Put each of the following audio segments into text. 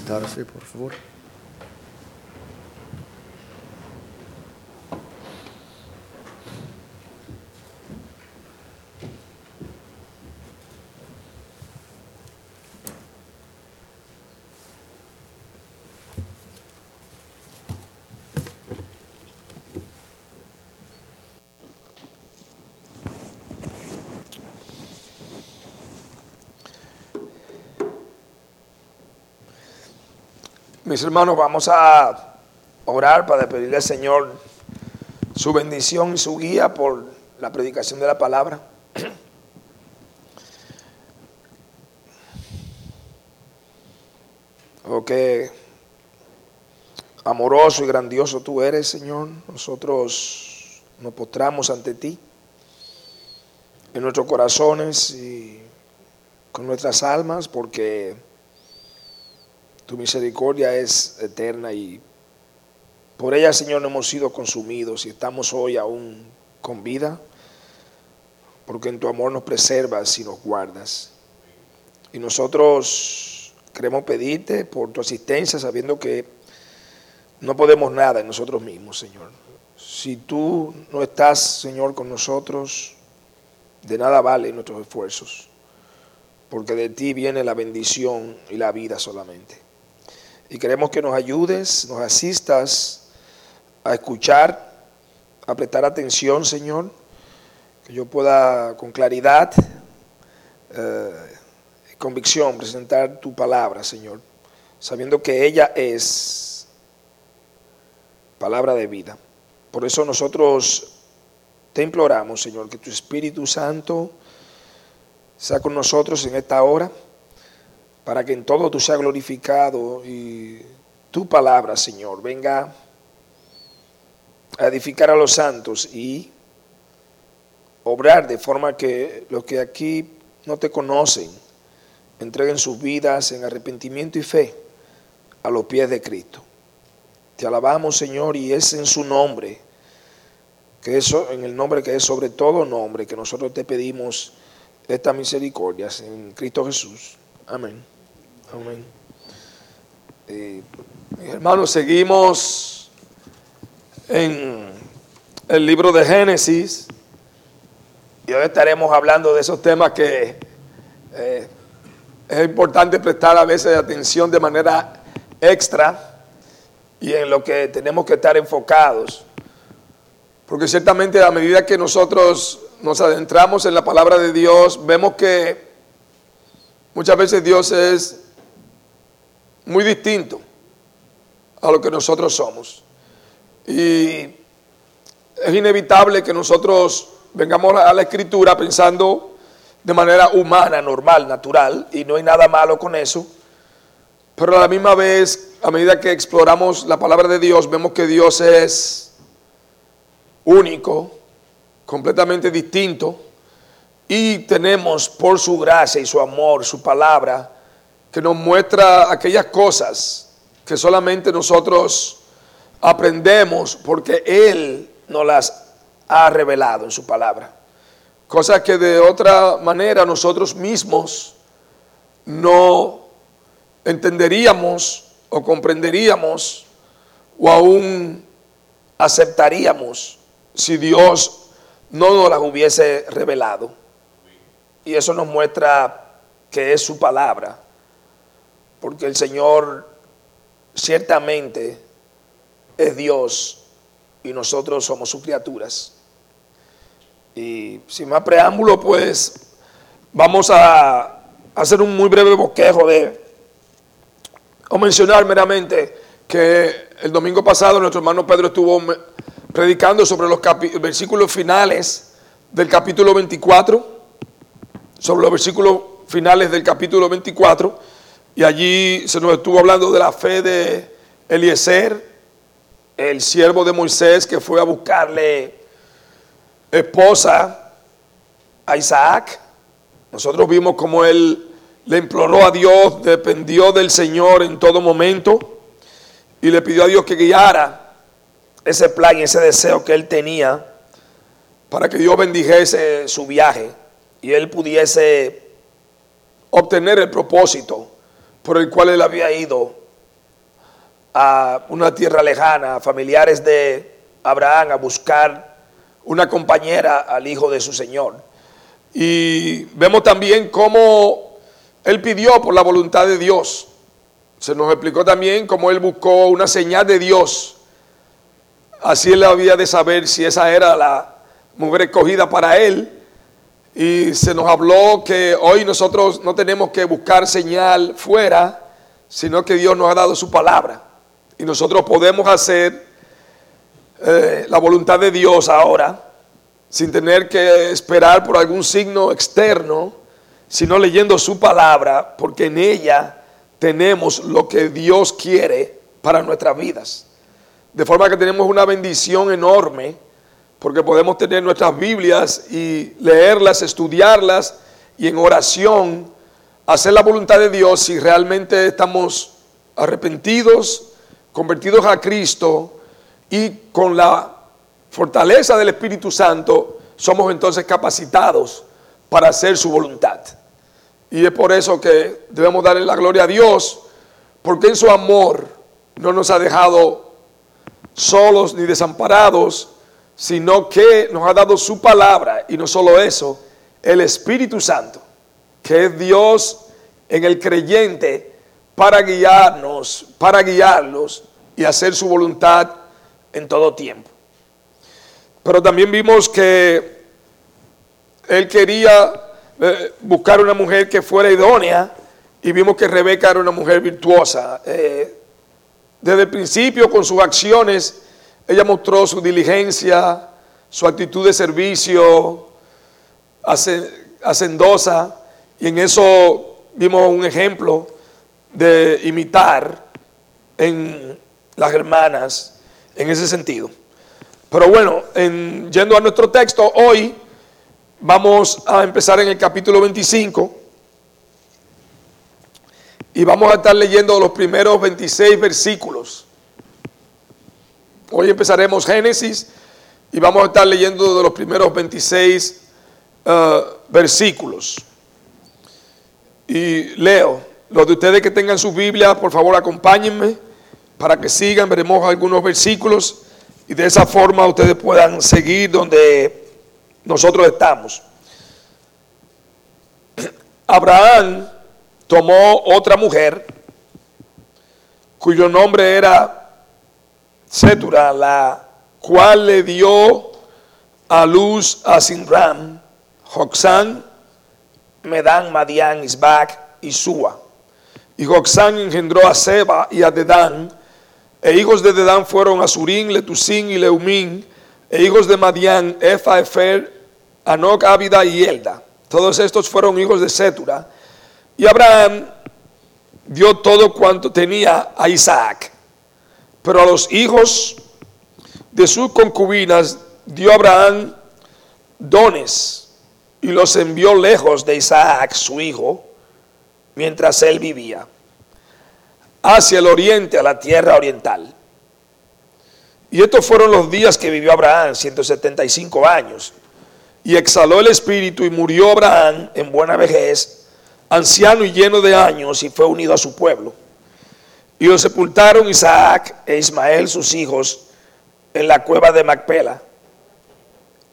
sentarse, por favor. Mis hermanos, vamos a orar para pedirle al Señor su bendición y su guía por la predicación de la palabra. Oh, qué amoroso y grandioso tú eres, Señor. Nosotros nos postramos ante ti en nuestros corazones y con nuestras almas porque tu misericordia es eterna y por ella, Señor, no hemos sido consumidos y estamos hoy aún con vida, porque en tu amor nos preservas y nos guardas. Y nosotros queremos pedirte por tu asistencia, sabiendo que no podemos nada en nosotros mismos, Señor. Si tú no estás, Señor, con nosotros, de nada valen nuestros esfuerzos, porque de ti viene la bendición y la vida solamente. Y queremos que nos ayudes, nos asistas a escuchar, a prestar atención, Señor, que yo pueda con claridad eh, convicción presentar tu palabra, Señor, sabiendo que ella es palabra de vida. Por eso nosotros te imploramos, Señor, que tu Espíritu Santo sea con nosotros en esta hora para que en todo tú seas glorificado y tu palabra, Señor, venga a edificar a los santos y obrar de forma que los que aquí no te conocen entreguen sus vidas en arrepentimiento y fe a los pies de Cristo. Te alabamos, Señor, y es en su nombre, que eso, en el nombre que es sobre todo nombre, que nosotros te pedimos esta misericordia en Cristo Jesús. Amén. Amén. Eh, hermanos, seguimos en el libro de Génesis y hoy estaremos hablando de esos temas que eh, es importante prestar a veces atención de manera extra y en lo que tenemos que estar enfocados. Porque ciertamente a medida que nosotros nos adentramos en la palabra de Dios, vemos que Muchas veces Dios es muy distinto a lo que nosotros somos. Y es inevitable que nosotros vengamos a la escritura pensando de manera humana, normal, natural, y no hay nada malo con eso. Pero a la misma vez, a medida que exploramos la palabra de Dios, vemos que Dios es único, completamente distinto y tenemos por su gracia y su amor, su palabra, que nos muestra aquellas cosas que solamente nosotros aprendemos porque Él nos las ha revelado en su palabra. Cosas que de otra manera nosotros mismos no entenderíamos o comprenderíamos o aún aceptaríamos si Dios no nos las hubiese revelado. Y eso nos muestra que es su palabra, porque el Señor ciertamente es Dios y nosotros somos sus criaturas. Y sin más preámbulo, pues vamos a hacer un muy breve bosquejo de, o mencionar meramente que el domingo pasado nuestro hermano Pedro estuvo predicando sobre los versículos finales del capítulo 24 sobre los versículos finales del capítulo 24 y allí se nos estuvo hablando de la fe de Eliezer, el siervo de Moisés que fue a buscarle esposa a Isaac. Nosotros vimos como él le imploró a Dios, dependió del Señor en todo momento y le pidió a Dios que guiara ese plan y ese deseo que él tenía para que Dios bendijese su viaje y él pudiese obtener el propósito por el cual él había ido a una tierra lejana, familiares de Abraham, a buscar una compañera al hijo de su Señor. Y vemos también cómo él pidió por la voluntad de Dios. Se nos explicó también cómo él buscó una señal de Dios. Así él había de saber si esa era la mujer escogida para él. Y se nos habló que hoy nosotros no tenemos que buscar señal fuera, sino que Dios nos ha dado su palabra. Y nosotros podemos hacer eh, la voluntad de Dios ahora, sin tener que esperar por algún signo externo, sino leyendo su palabra, porque en ella tenemos lo que Dios quiere para nuestras vidas. De forma que tenemos una bendición enorme porque podemos tener nuestras Biblias y leerlas, estudiarlas y en oración hacer la voluntad de Dios si realmente estamos arrepentidos, convertidos a Cristo y con la fortaleza del Espíritu Santo somos entonces capacitados para hacer su voluntad. Y es por eso que debemos darle la gloria a Dios, porque en su amor no nos ha dejado solos ni desamparados, sino que nos ha dado su palabra y no solo eso, el Espíritu Santo, que es Dios en el creyente para guiarnos, para guiarlos y hacer su voluntad en todo tiempo. Pero también vimos que él quería eh, buscar una mujer que fuera idónea y vimos que Rebeca era una mujer virtuosa. Eh, desde el principio con sus acciones, ella mostró su diligencia, su actitud de servicio hacendosa, y en eso vimos un ejemplo de imitar en las hermanas en ese sentido. Pero bueno, en, yendo a nuestro texto, hoy vamos a empezar en el capítulo 25 y vamos a estar leyendo los primeros 26 versículos. Hoy empezaremos Génesis y vamos a estar leyendo de los primeros 26 uh, versículos. Y leo, los de ustedes que tengan su Biblia, por favor acompáñenme para que sigan, veremos algunos versículos y de esa forma ustedes puedan seguir donde nosotros estamos. Abraham tomó otra mujer cuyo nombre era Setura, la cual le dio a luz a Sinram, Joxán, Medán, Madián, Isbac y Sua. Y Joxán engendró a Seba y a Dedán, e hijos de Dedán fueron a Surín, Letusín y Leumín, e hijos de Madián, Efa, Efer, Anok, Ávida y Elda. Todos estos fueron hijos de Setura. Y Abraham dio todo cuanto tenía a Isaac. Pero a los hijos de sus concubinas dio Abraham dones y los envió lejos de Isaac, su hijo, mientras él vivía, hacia el oriente, a la tierra oriental. Y estos fueron los días que vivió Abraham, 175 años. Y exhaló el espíritu y murió Abraham en buena vejez, anciano y lleno de años, y fue unido a su pueblo. Y lo sepultaron Isaac e Ismael, sus hijos, en la cueva de Macpela,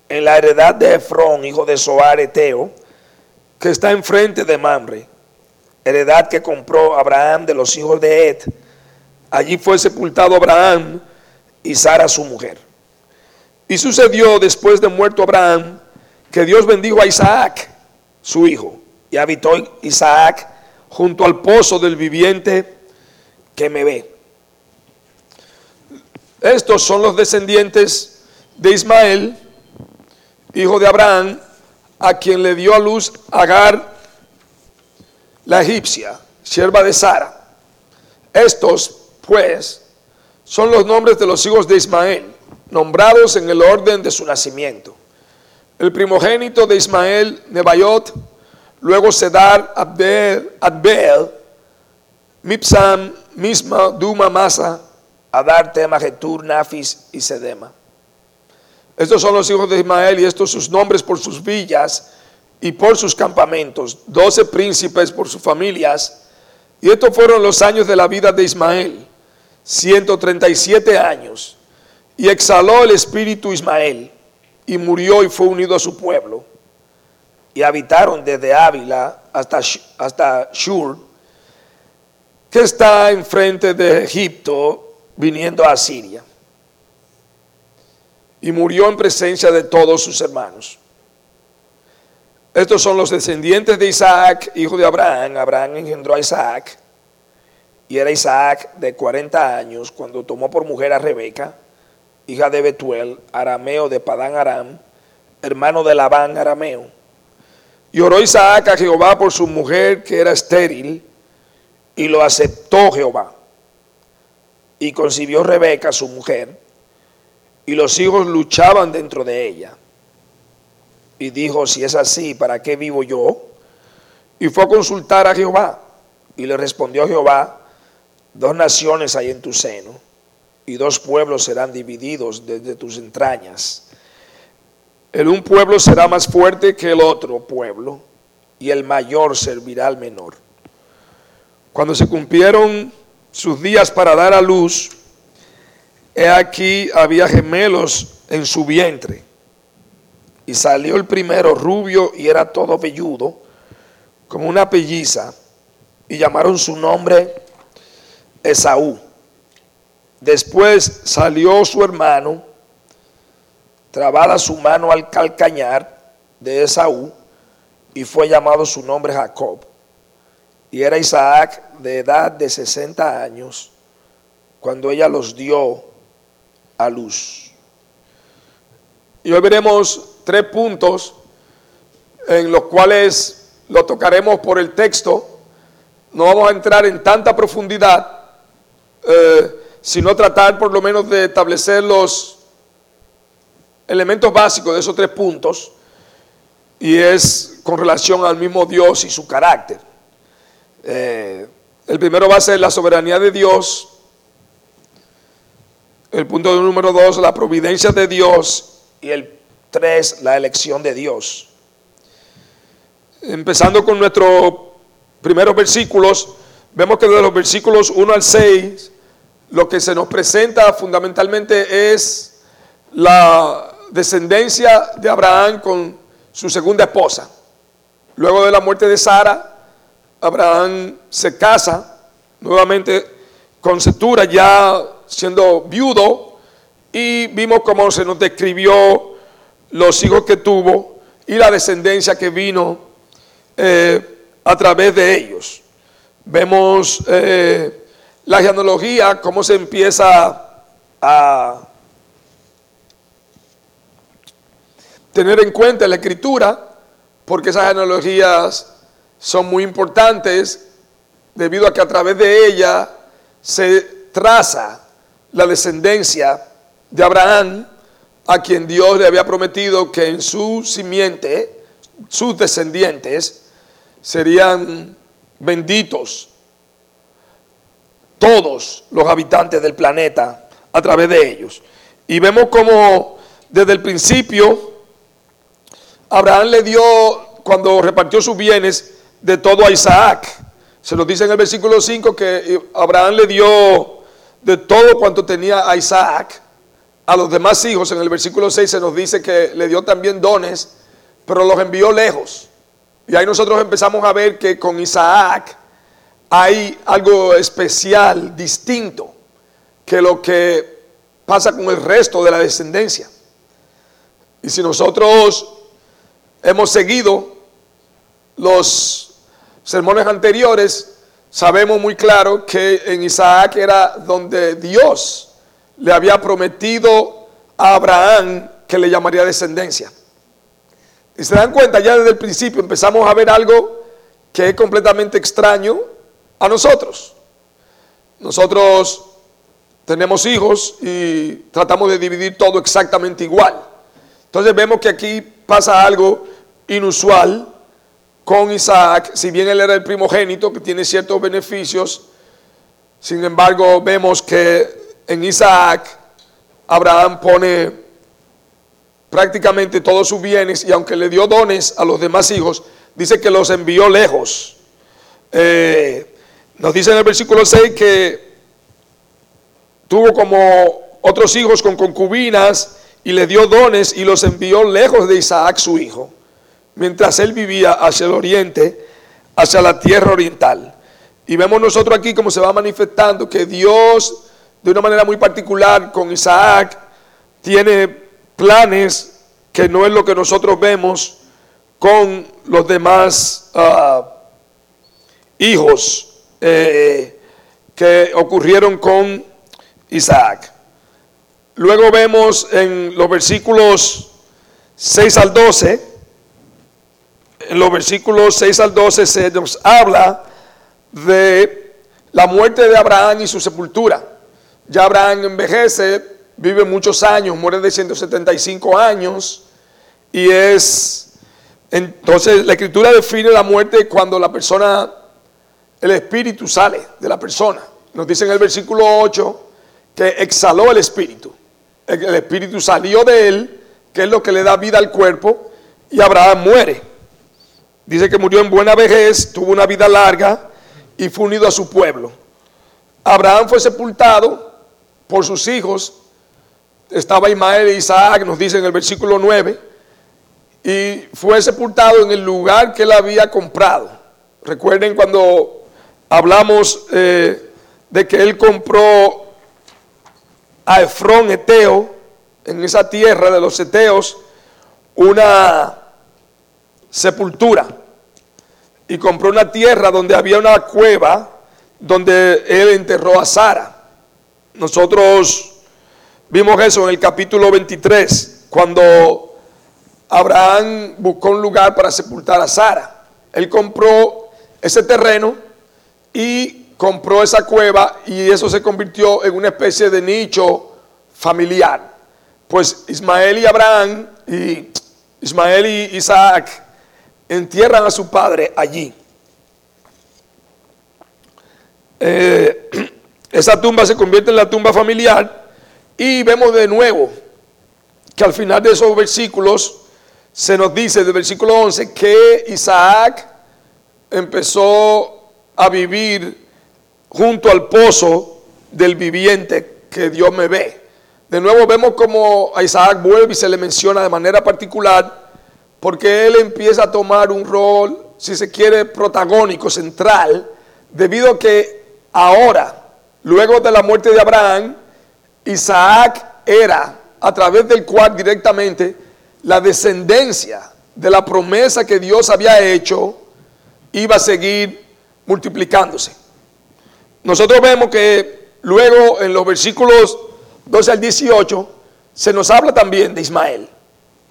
en la heredad de Efrón, hijo de Soar Eteo, que está enfrente de Mamre, heredad que compró Abraham de los hijos de Ed. Allí fue sepultado Abraham y Sara su mujer. Y sucedió después de muerto Abraham que Dios bendijo a Isaac, su hijo, y habitó Isaac junto al pozo del viviente que me ve. Estos son los descendientes de Ismael, hijo de Abraham, a quien le dio a luz Agar, la egipcia, sierva de Sara. Estos, pues, son los nombres de los hijos de Ismael, nombrados en el orden de su nacimiento. El primogénito de Ismael, Nebayot, luego Sedar, Abdel, Adbel, Mipsam, Misma, Duma, Masa, Adar, Tema, Nafis y Sedema. Estos son los hijos de Ismael y estos sus nombres por sus villas y por sus campamentos, doce príncipes por sus familias. Y estos fueron los años de la vida de Ismael, 137 años y exhaló el espíritu Ismael y murió y fue unido a su pueblo y habitaron desde Ávila hasta, hasta Shur, está enfrente de Egipto, viniendo a Siria. Y murió en presencia de todos sus hermanos. Estos son los descendientes de Isaac, hijo de Abraham. Abraham engendró a Isaac. Y era Isaac de 40 años cuando tomó por mujer a Rebeca, hija de Betuel, arameo de Padán Aram, hermano de Labán arameo. Y oró Isaac a Jehová por su mujer que era estéril, y lo aceptó Jehová. Y concibió Rebeca, su mujer, y los hijos luchaban dentro de ella. Y dijo, si es así, ¿para qué vivo yo? Y fue a consultar a Jehová. Y le respondió Jehová, dos naciones hay en tu seno, y dos pueblos serán divididos desde tus entrañas. El un pueblo será más fuerte que el otro pueblo, y el mayor servirá al menor. Cuando se cumplieron sus días para dar a luz, he aquí había gemelos en su vientre. Y salió el primero rubio y era todo velludo, como una pelliza, y llamaron su nombre Esaú. Después salió su hermano, trabada su mano al calcañar de Esaú, y fue llamado su nombre Jacob. Y era Isaac de edad de 60 años cuando ella los dio a luz. Y hoy veremos tres puntos en los cuales lo tocaremos por el texto. No vamos a entrar en tanta profundidad, eh, sino tratar por lo menos de establecer los elementos básicos de esos tres puntos. Y es con relación al mismo Dios y su carácter. Eh, el primero va a ser la soberanía de Dios. El punto número dos, la providencia de Dios. Y el tres, la elección de Dios. Empezando con nuestros primeros versículos, vemos que de los versículos 1 al 6, lo que se nos presenta fundamentalmente es la descendencia de Abraham con su segunda esposa. Luego de la muerte de Sara, Abraham se casa nuevamente con Setura, ya siendo viudo, y vimos cómo se nos describió los hijos que tuvo y la descendencia que vino eh, a través de ellos. Vemos eh, la genealogía, cómo se empieza a tener en cuenta la escritura, porque esas genealogías son muy importantes debido a que a través de ella se traza la descendencia de Abraham a quien Dios le había prometido que en su simiente, sus descendientes, serían benditos todos los habitantes del planeta a través de ellos. Y vemos como desde el principio Abraham le dio, cuando repartió sus bienes, de todo a Isaac. Se nos dice en el versículo 5 que Abraham le dio de todo cuanto tenía a Isaac a los demás hijos, en el versículo 6 se nos dice que le dio también dones, pero los envió lejos. Y ahí nosotros empezamos a ver que con Isaac hay algo especial, distinto, que lo que pasa con el resto de la descendencia. Y si nosotros hemos seguido los sermones anteriores, sabemos muy claro que en Isaac era donde Dios le había prometido a Abraham que le llamaría descendencia. Y se dan cuenta, ya desde el principio empezamos a ver algo que es completamente extraño a nosotros. Nosotros tenemos hijos y tratamos de dividir todo exactamente igual. Entonces vemos que aquí pasa algo inusual con Isaac, si bien él era el primogénito que tiene ciertos beneficios, sin embargo vemos que en Isaac, Abraham pone prácticamente todos sus bienes y aunque le dio dones a los demás hijos, dice que los envió lejos. Eh, nos dice en el versículo 6 que tuvo como otros hijos con concubinas y le dio dones y los envió lejos de Isaac su hijo, mientras él vivía hacia el oriente, hacia la tierra oriental. Y vemos nosotros aquí cómo se va manifestando que Dios, de una manera muy particular con Isaac, tiene planes que no es lo que nosotros vemos con los demás ah, hijos eh, que ocurrieron con Isaac. Luego vemos en los versículos 6 al 12, en los versículos 6 al 12 se nos habla de la muerte de Abraham y su sepultura. Ya Abraham envejece, vive muchos años, muere de 175 años y es, entonces la escritura define la muerte cuando la persona, el espíritu sale de la persona. Nos dice en el versículo 8 que exhaló el espíritu el espíritu salió de él, que es lo que le da vida al cuerpo, y Abraham muere. Dice que murió en buena vejez, tuvo una vida larga y fue unido a su pueblo. Abraham fue sepultado por sus hijos. Estaba Ismael e Isaac, nos dice en el versículo 9, y fue sepultado en el lugar que él había comprado. Recuerden cuando hablamos eh, de que él compró a Efrón Eteo, en esa tierra de los Eteos, una sepultura. Y compró una tierra donde había una cueva donde él enterró a Sara. Nosotros vimos eso en el capítulo 23, cuando Abraham buscó un lugar para sepultar a Sara. Él compró ese terreno y compró esa cueva y eso se convirtió en una especie de nicho familiar. Pues Ismael y Abraham y Ismael y Isaac entierran a su padre allí. Eh, esa tumba se convierte en la tumba familiar y vemos de nuevo que al final de esos versículos se nos dice, del versículo 11, que Isaac empezó a vivir junto al pozo del viviente que Dios me ve. De nuevo vemos como a Isaac vuelve y se le menciona de manera particular porque él empieza a tomar un rol, si se quiere, protagónico, central, debido a que ahora, luego de la muerte de Abraham, Isaac era, a través del cual directamente, la descendencia de la promesa que Dios había hecho iba a seguir multiplicándose. Nosotros vemos que luego en los versículos 12 al 18 se nos habla también de Ismael.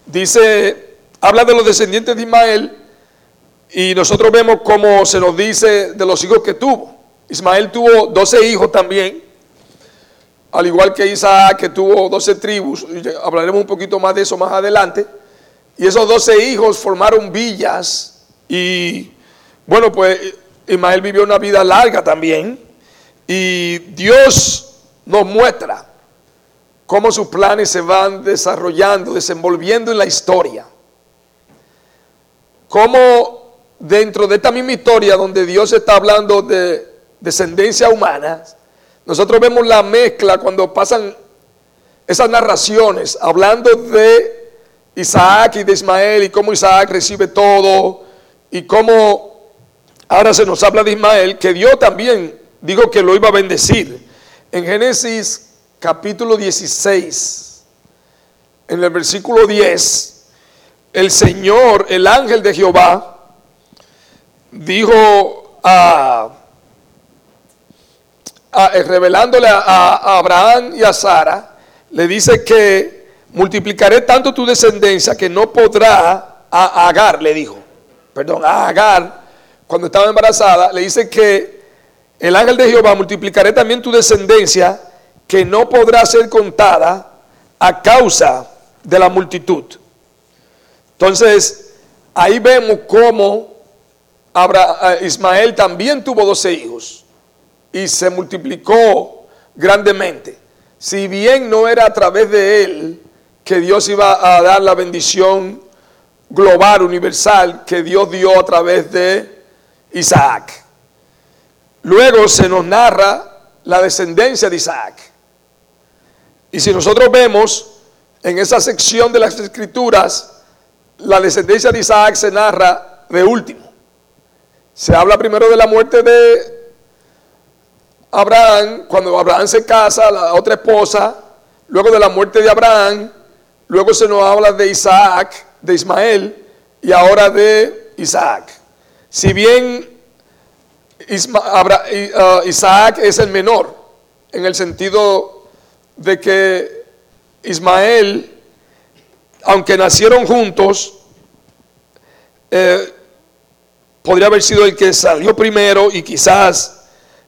Dice, habla de los descendientes de Ismael y nosotros vemos cómo se nos dice de los hijos que tuvo. Ismael tuvo 12 hijos también, al igual que Isaac que tuvo 12 tribus, hablaremos un poquito más de eso más adelante. Y esos 12 hijos formaron villas y bueno, pues Ismael vivió una vida larga también. Y Dios nos muestra cómo sus planes se van desarrollando, desenvolviendo en la historia. Cómo dentro de esta misma historia donde Dios está hablando de descendencia humana, nosotros vemos la mezcla cuando pasan esas narraciones hablando de Isaac y de Ismael y cómo Isaac recibe todo y cómo ahora se nos habla de Ismael, que Dios también digo que lo iba a bendecir. En Génesis capítulo 16, en el versículo 10, el Señor, el ángel de Jehová, dijo a, revelándole a, Abraham y a Sara, le dice que multiplicaré tanto tu descendencia que no podrá a Agar, le dijo, perdón, a Agar, cuando estaba embarazada, le dice que el ángel de Jehová multiplicaré también tu descendencia que no podrá ser contada a causa de la multitud. Entonces, ahí vemos cómo eh, Ismael también tuvo 12 hijos y se multiplicó grandemente. Si bien no era a través de él que Dios iba a dar la bendición global, universal, que Dios dio a través de Isaac. Luego se nos narra la descendencia de Isaac. Y si nosotros vemos en esa sección de las escrituras, la descendencia de Isaac se narra de último. Se habla primero de la muerte de Abraham, cuando Abraham se casa, la otra esposa, luego de la muerte de Abraham, luego se nos habla de Isaac, de Ismael y ahora de Isaac. Si bien uh, Isaac es el menor, en el sentido de que Ismael, aunque nacieron juntos, eh, podría haber sido el que salió primero y quizás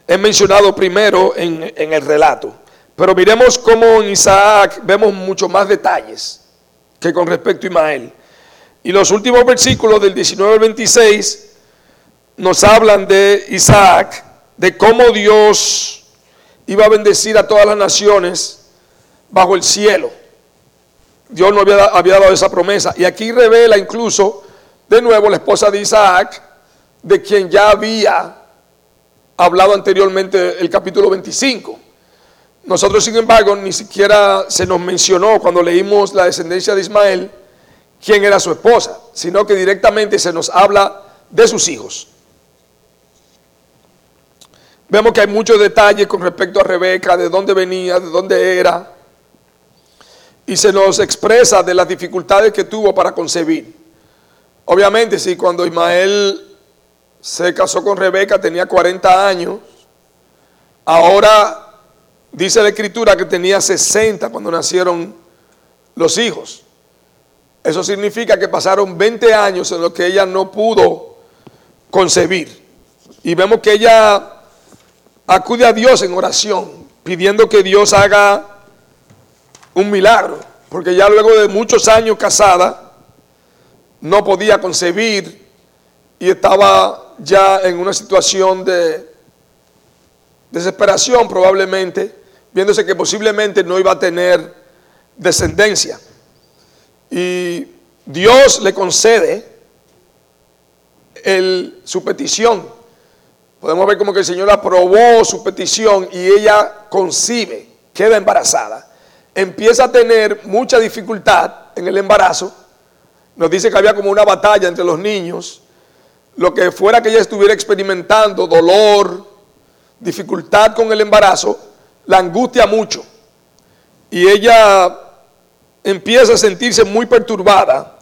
es mencionado primero en, el relato. Pero miremos cómo en Isaac vemos mucho más detalles que con respecto a Ismael. Y los últimos versículos del 19 al 26 nos hablan de Isaac, de cómo Dios iba a bendecir a todas las naciones bajo el cielo. Dios no había, había dado esa promesa. Y aquí revela incluso de nuevo la esposa de Isaac, de quien ya había hablado anteriormente el capítulo 25. Nosotros, sin embargo, ni siquiera se nos mencionó cuando leímos la descendencia de Ismael quién era su esposa, sino que directamente se nos habla de sus hijos. Vemos que hay muchos detalles con respecto a Rebeca, de dónde venía, de dónde era, y se nos expresa de las dificultades que tuvo para concebir. Obviamente, si cuando Ismael se casó con Rebeca tenía 40 años, ahora dice la escritura que tenía 60 cuando nacieron los hijos. Eso significa que pasaron 20 años en los que ella no pudo concebir. Y vemos que ella acude a Dios en oración, pidiendo que Dios haga un milagro, porque ya luego de muchos años casada, no podía concebir y estaba ya en una situación de desesperación probablemente, viéndose que posiblemente no iba a tener descendencia. Y Dios le concede el, su petición. Podemos ver como que el Señor aprobó su petición y ella concibe, queda embarazada. Empieza a tener mucha dificultad en el embarazo. Nos dice que había como una batalla entre los niños. Lo que fuera que ella estuviera experimentando, dolor, dificultad con el embarazo, la angustia mucho. Y ella empieza a sentirse muy perturbada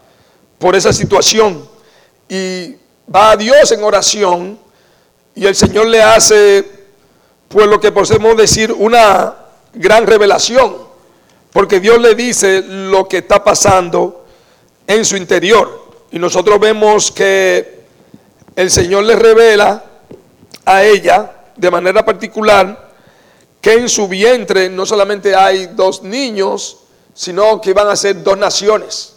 por esa situación y va a Dios en oración y el Señor le hace, pues lo que podemos decir, una gran revelación, porque Dios le dice lo que está pasando en su interior. Y nosotros vemos que el Señor le revela a ella de manera particular que en su vientre no solamente hay dos niños, sino que iban a ser dos naciones.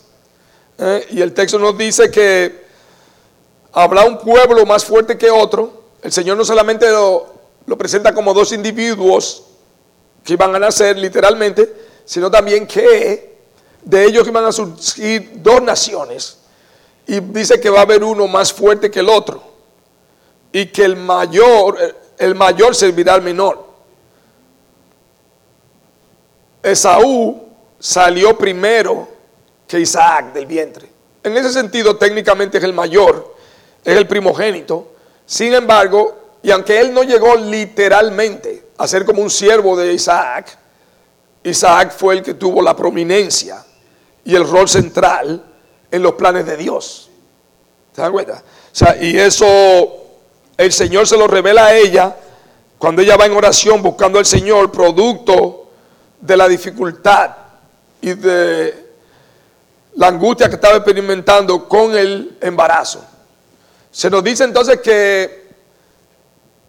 ¿eh? Y el texto nos dice que habrá un pueblo más fuerte que otro. El Señor no solamente lo, lo presenta como dos individuos que iban a nacer literalmente, sino también que de ellos iban a surgir dos naciones. Y dice que va a haber uno más fuerte que el otro. Y que el mayor, el mayor servirá al menor. Esaú salió primero que Isaac del vientre. En ese sentido, técnicamente es el mayor, es el primogénito. Sin embargo, y aunque él no llegó literalmente a ser como un siervo de Isaac, Isaac fue el que tuvo la prominencia y el rol central en los planes de Dios. ¿Se dan cuenta? O sea, y eso el Señor se lo revela a ella cuando ella va en oración buscando al Señor, producto de la dificultad y de la angustia que estaba experimentando con el embarazo. Se nos dice entonces que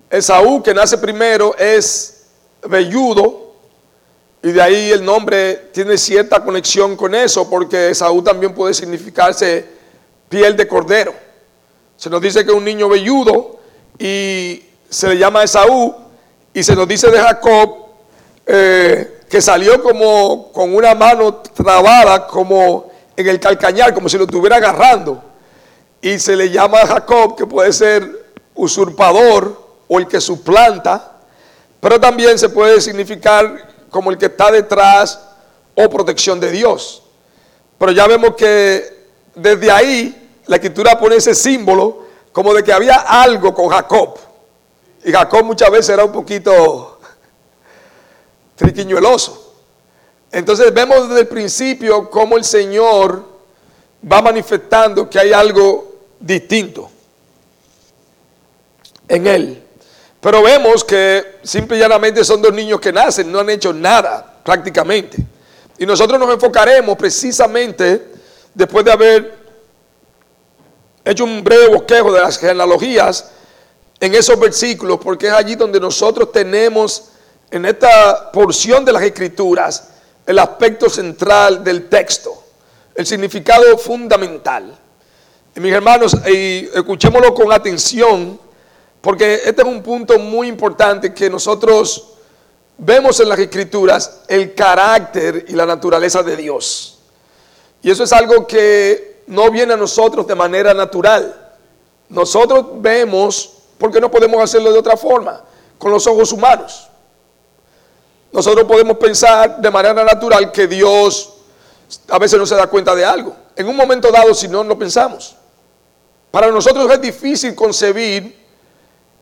Esaú, que nace primero, es velludo, y de ahí el nombre tiene cierta conexión con eso, porque Esaú también puede significarse piel de cordero. Se nos dice que es un niño velludo y se le llama Esaú, y se nos dice de Jacob eh, que salió como con una mano trabada, como en el calcañar, como si lo estuviera agarrando. Y se le llama Jacob, que puede ser usurpador o el que suplanta, pero también se puede significar como el que está detrás o protección de Dios. Pero ya vemos que desde ahí la escritura pone ese símbolo como de que había algo con Jacob. Y Jacob muchas veces era un poquito triquiñueloso. Entonces vemos desde el principio cómo el Señor va manifestando que hay algo distinto en él. Pero vemos que simple y llanamente son dos niños que nacen, no han hecho nada prácticamente. Y nosotros nos enfocaremos precisamente, después de haber hecho un breve bosquejo de las genealogías, en esos versículos, porque es allí donde nosotros tenemos en esta porción de las escrituras el aspecto central del texto, el significado fundamental. Y mis hermanos, escuchémoslo con atención porque este es un punto muy importante que nosotros vemos en las escrituras, el carácter y la naturaleza de Dios. Y eso es algo que no viene a nosotros de manera natural. Nosotros vemos, porque no podemos hacerlo de otra forma, con los ojos humanos. Nosotros podemos pensar de manera natural que Dios a veces no se da cuenta de algo. En un momento dado, si no, no pensamos. Para nosotros es difícil concebir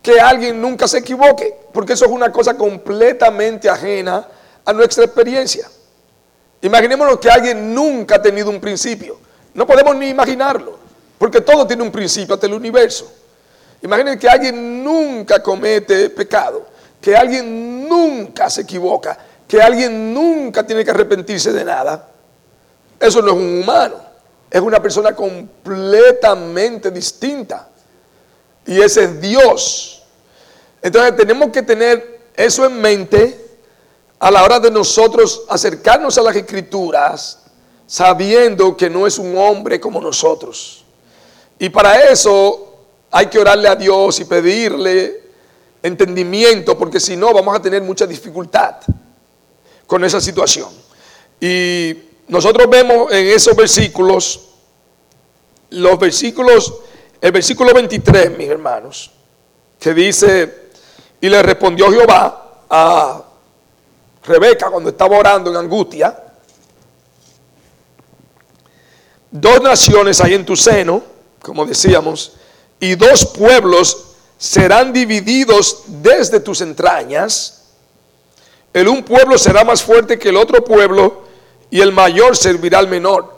que alguien nunca se equivoque, porque eso es una cosa completamente ajena a nuestra experiencia. Imaginémonos que alguien nunca ha tenido un principio. No podemos ni imaginarlo, porque todo tiene un principio hasta el universo. Imaginen que alguien nunca comete pecado, que alguien nunca se equivoca, que alguien nunca tiene que arrepentirse de nada. Eso no es un humano, es una persona completamente distinta. Y ese es Dios. Entonces tenemos que tener eso en mente a la hora de nosotros acercarnos a las escrituras, sabiendo que no es un hombre como nosotros. Y para eso hay que orarle a Dios y pedirle entendimiento, porque si no vamos a tener mucha dificultad con esa situación. Y nosotros vemos en esos versículos, los versículos el versículo 23, mis hermanos, que dice, y le respondió Jehová a Rebeca cuando estaba orando en angustia, dos naciones hay en tu seno, como decíamos, y dos pueblos serán divididos desde tus entrañas. El un pueblo será más fuerte que el otro pueblo y el mayor servirá al menor.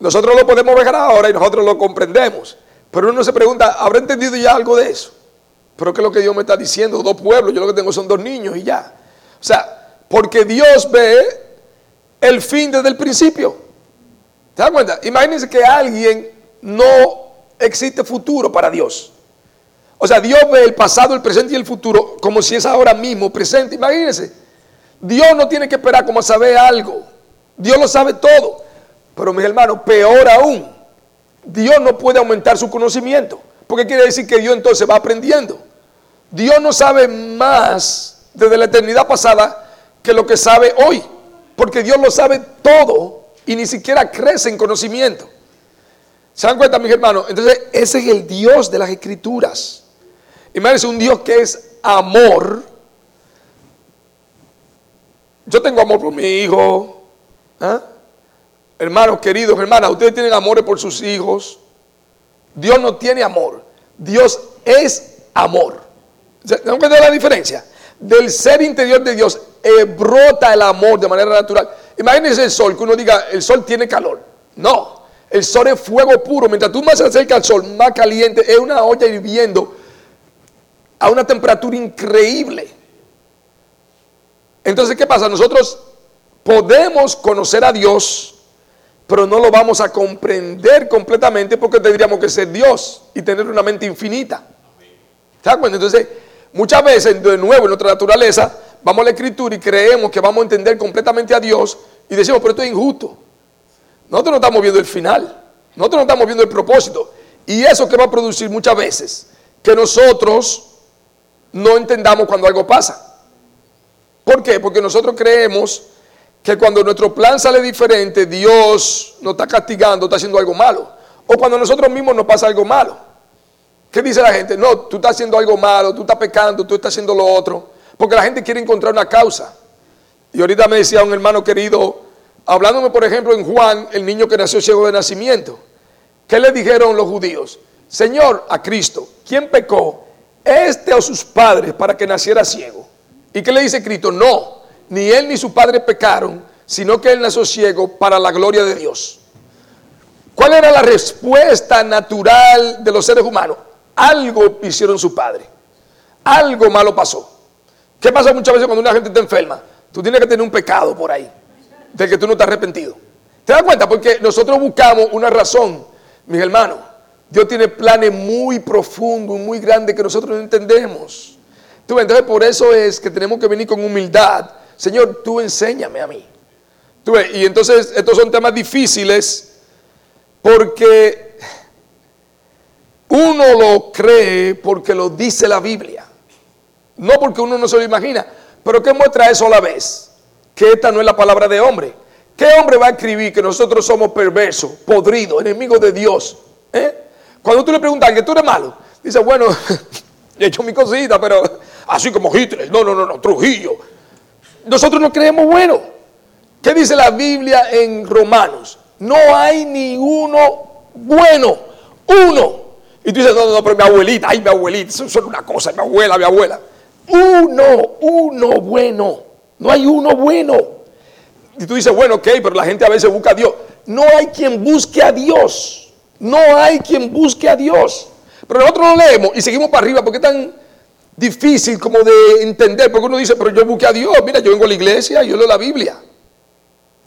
Nosotros lo podemos ver ahora y nosotros lo comprendemos. Pero uno se pregunta, ¿habrá entendido ya algo de eso? Pero ¿qué es lo que Dios me está diciendo? Dos pueblos, yo lo que tengo son dos niños y ya. O sea, porque Dios ve el fin desde el principio. ¿Te das cuenta? Imagínense que alguien no existe futuro para Dios. O sea, Dios ve el pasado, el presente y el futuro como si es ahora mismo presente. Imagínense. Dios no tiene que esperar como a saber algo. Dios lo sabe todo. Pero mis hermanos, peor aún, Dios no puede aumentar su conocimiento. Porque quiere decir que Dios entonces va aprendiendo. Dios no sabe más desde la eternidad pasada que lo que sabe hoy. Porque Dios lo sabe todo y ni siquiera crece en conocimiento. ¿Se dan cuenta, mis hermanos? Entonces, ese es el Dios de las Escrituras. Imagínense un Dios que es amor. Yo tengo amor por mi hijo. ¿eh? Hermanos queridos, hermanas, ustedes tienen amores por sus hijos. Dios no tiene amor. Dios es amor. ¿No entender la diferencia? Del ser interior de Dios eh, brota el amor de manera natural. Imagínense el sol, que uno diga, el sol tiene calor. No, el sol es fuego puro. Mientras tú más se acercas al sol, más caliente, es una olla hirviendo a una temperatura increíble. Entonces, ¿qué pasa? Nosotros podemos conocer a Dios pero no lo vamos a comprender completamente porque tendríamos que ser Dios y tener una mente infinita. ¿Se da? Entonces, muchas veces, de nuevo, en nuestra naturaleza, vamos a la escritura y creemos que vamos a entender completamente a Dios y decimos, pero esto es injusto. Nosotros no estamos viendo el final, nosotros no estamos viendo el propósito. Y eso que va a producir muchas veces que nosotros no entendamos cuando algo pasa. ¿Por qué? Porque nosotros creemos que cuando nuestro plan sale diferente, Dios nos está castigando, está haciendo algo malo. O cuando nosotros mismos nos pasa algo malo. ¿Qué dice la gente? No, tú estás haciendo algo malo, tú estás pecando, tú estás haciendo lo otro. Porque la gente quiere encontrar una causa. Y ahorita me decía un hermano querido, hablándome por ejemplo en Juan, el niño que nació ciego de nacimiento. ¿Qué le dijeron los judíos? Señor, a Cristo, ¿quién pecó? ¿Este o sus padres para que naciera ciego? ¿Y qué le dice Cristo? No, ni él ni su padre pecaron, sino que él nació ciego para la gloria de Dios. ¿Cuál era la respuesta natural de los seres humanos? Algo hicieron su padre. Algo malo pasó. ¿Qué pasa muchas veces cuando una gente está enferma? Tú tienes que tener un pecado por ahí, del que tú no estás arrepentido. ¿Te das cuenta? Porque nosotros buscamos una razón, mis hermanos. Dios tiene planes muy profundos, muy grandes que nosotros no entendemos. ¿Tú entonces por eso es que tenemos que venir con humildad. Señor, tú enséñame a mí. ¿Tú Y entonces estos son temas difíciles porque uno lo cree porque lo dice la Biblia. No porque uno no se lo imagina. Pero ¿qué muestra eso a la vez? Que esta no es la palabra de hombre. ¿Qué hombre va a escribir que nosotros somos perversos, podridos, enemigos de Dios? ¿Eh? Cuando tú le preguntas que tú eres malo, dice, bueno, he hecho mi cosita, pero así como Hitler, no, no, no, no, Trujillo. Nosotros no creemos bueno. ¿Qué dice la Biblia en Romanos? No hay ni uno bueno, uno. Y tú dices, no, no, pero mi abuelita, ay, mi abuelita, eso es una cosa, mi abuela, mi abuela. Uno, uno bueno. No hay uno bueno. Y tú dices, bueno, ok, pero la gente a veces busca a Dios. No hay quien busque a Dios. No hay quien busque a Dios. Pero nosotros lo leemos y seguimos para arriba porque es tan difícil como de entender. Porque uno dice, pero yo busqué a Dios. Mira, yo vengo a la iglesia, yo leo la Biblia.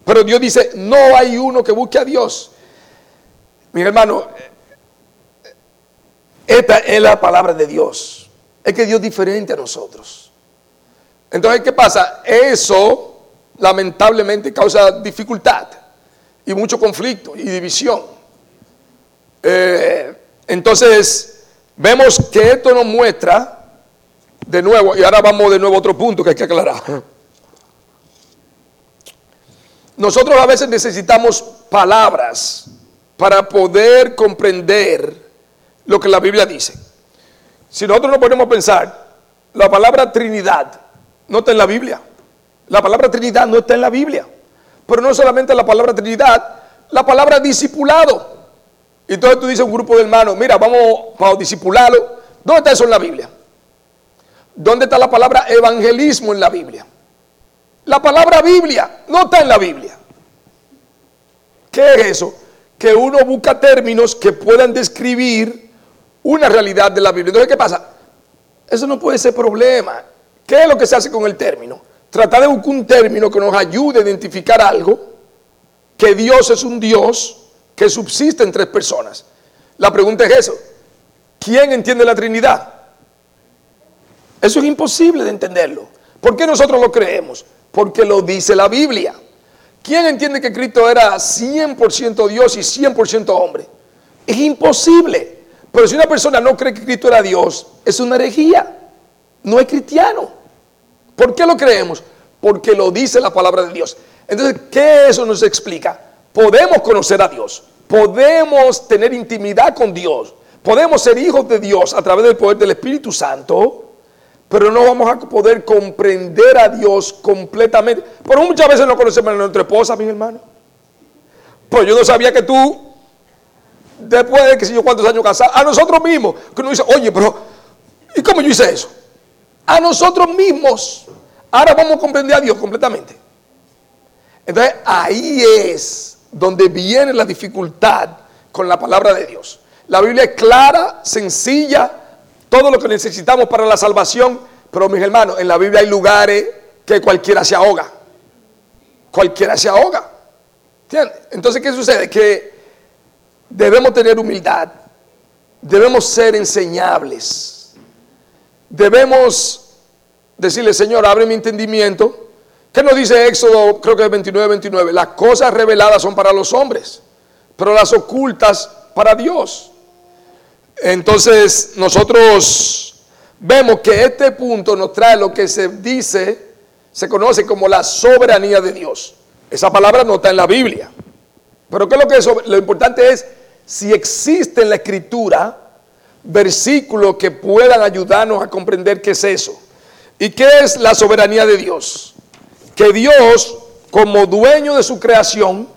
Pero Dios dice, no hay uno que busque a Dios. Mi hermano, esta es la palabra de Dios es que Dios es diferente a nosotros. Entonces, ¿qué pasa? Eso lamentablemente causa dificultad y mucho conflicto y división. Eh, entonces, vemos que esto nos muestra de nuevo, y ahora vamos de nuevo a otro punto que hay que aclarar. Nosotros a veces necesitamos palabras para poder comprender lo que la Biblia dice. Si nosotros nos ponemos a pensar, la palabra Trinidad no está en la Biblia. La palabra Trinidad no está en la Biblia. Pero no solamente la palabra Trinidad, la palabra discipulado. Entonces tú dices a un grupo de hermanos, mira, vamos a discipularlo. ¿Dónde está eso en la Biblia? ¿Dónde está la palabra evangelismo en la Biblia? La palabra Biblia no está en la Biblia. ¿Qué es eso? Que uno busca términos que puedan describir una realidad de la Biblia. Entonces, ¿qué pasa? Eso no puede ser problema. ¿Qué es lo que se hace con el término? Tratar de buscar un término que nos ayude a identificar algo, que Dios es un Dios que subsiste en tres personas. La pregunta es eso. ¿Quién entiende la Trinidad? Eso es imposible de entenderlo. ¿Por qué nosotros lo creemos? Porque lo dice la Biblia. ¿Quién entiende que Cristo era 100% Dios y 100% hombre? Es imposible. Pero si una persona no cree que Cristo era Dios, es una herejía. No es cristiano. ¿Por qué lo creemos? Porque lo dice la palabra de Dios. Entonces, ¿qué eso nos explica? Podemos conocer a Dios. Podemos tener intimidad con Dios. Podemos ser hijos de Dios a través del poder del Espíritu Santo. Pero no vamos a poder comprender a Dios completamente. Por muchas veces no conocemos a nuestra esposa, mi hermano. Pues yo no sabía que tú después de que sé yo cuántos años casados, a nosotros mismos, que uno dice, oye, pero, ¿y cómo yo hice eso? A nosotros mismos. Ahora vamos a comprender a Dios completamente. Entonces ahí es donde viene la dificultad con la palabra de Dios. La Biblia es clara, sencilla, todo lo que necesitamos para la salvación, pero mis hermanos, en la Biblia hay lugares que cualquiera se ahoga. Cualquiera se ahoga. Entonces, ¿qué sucede? Que Debemos tener humildad. Debemos ser enseñables. Debemos decirle, Señor, abre mi entendimiento. ¿Qué nos dice Éxodo, creo que es 29, 29? Las cosas reveladas son para los hombres, pero las ocultas para Dios. Entonces, nosotros vemos que este punto nos trae lo que se dice, se conoce como la soberanía de Dios. Esa palabra no está en la Biblia. Pero ¿qué es lo que? Lo importante es si existe en la escritura versículos que puedan ayudarnos a comprender qué es eso. ¿Y qué es la soberanía de Dios? que Dios, como dueño de su creación,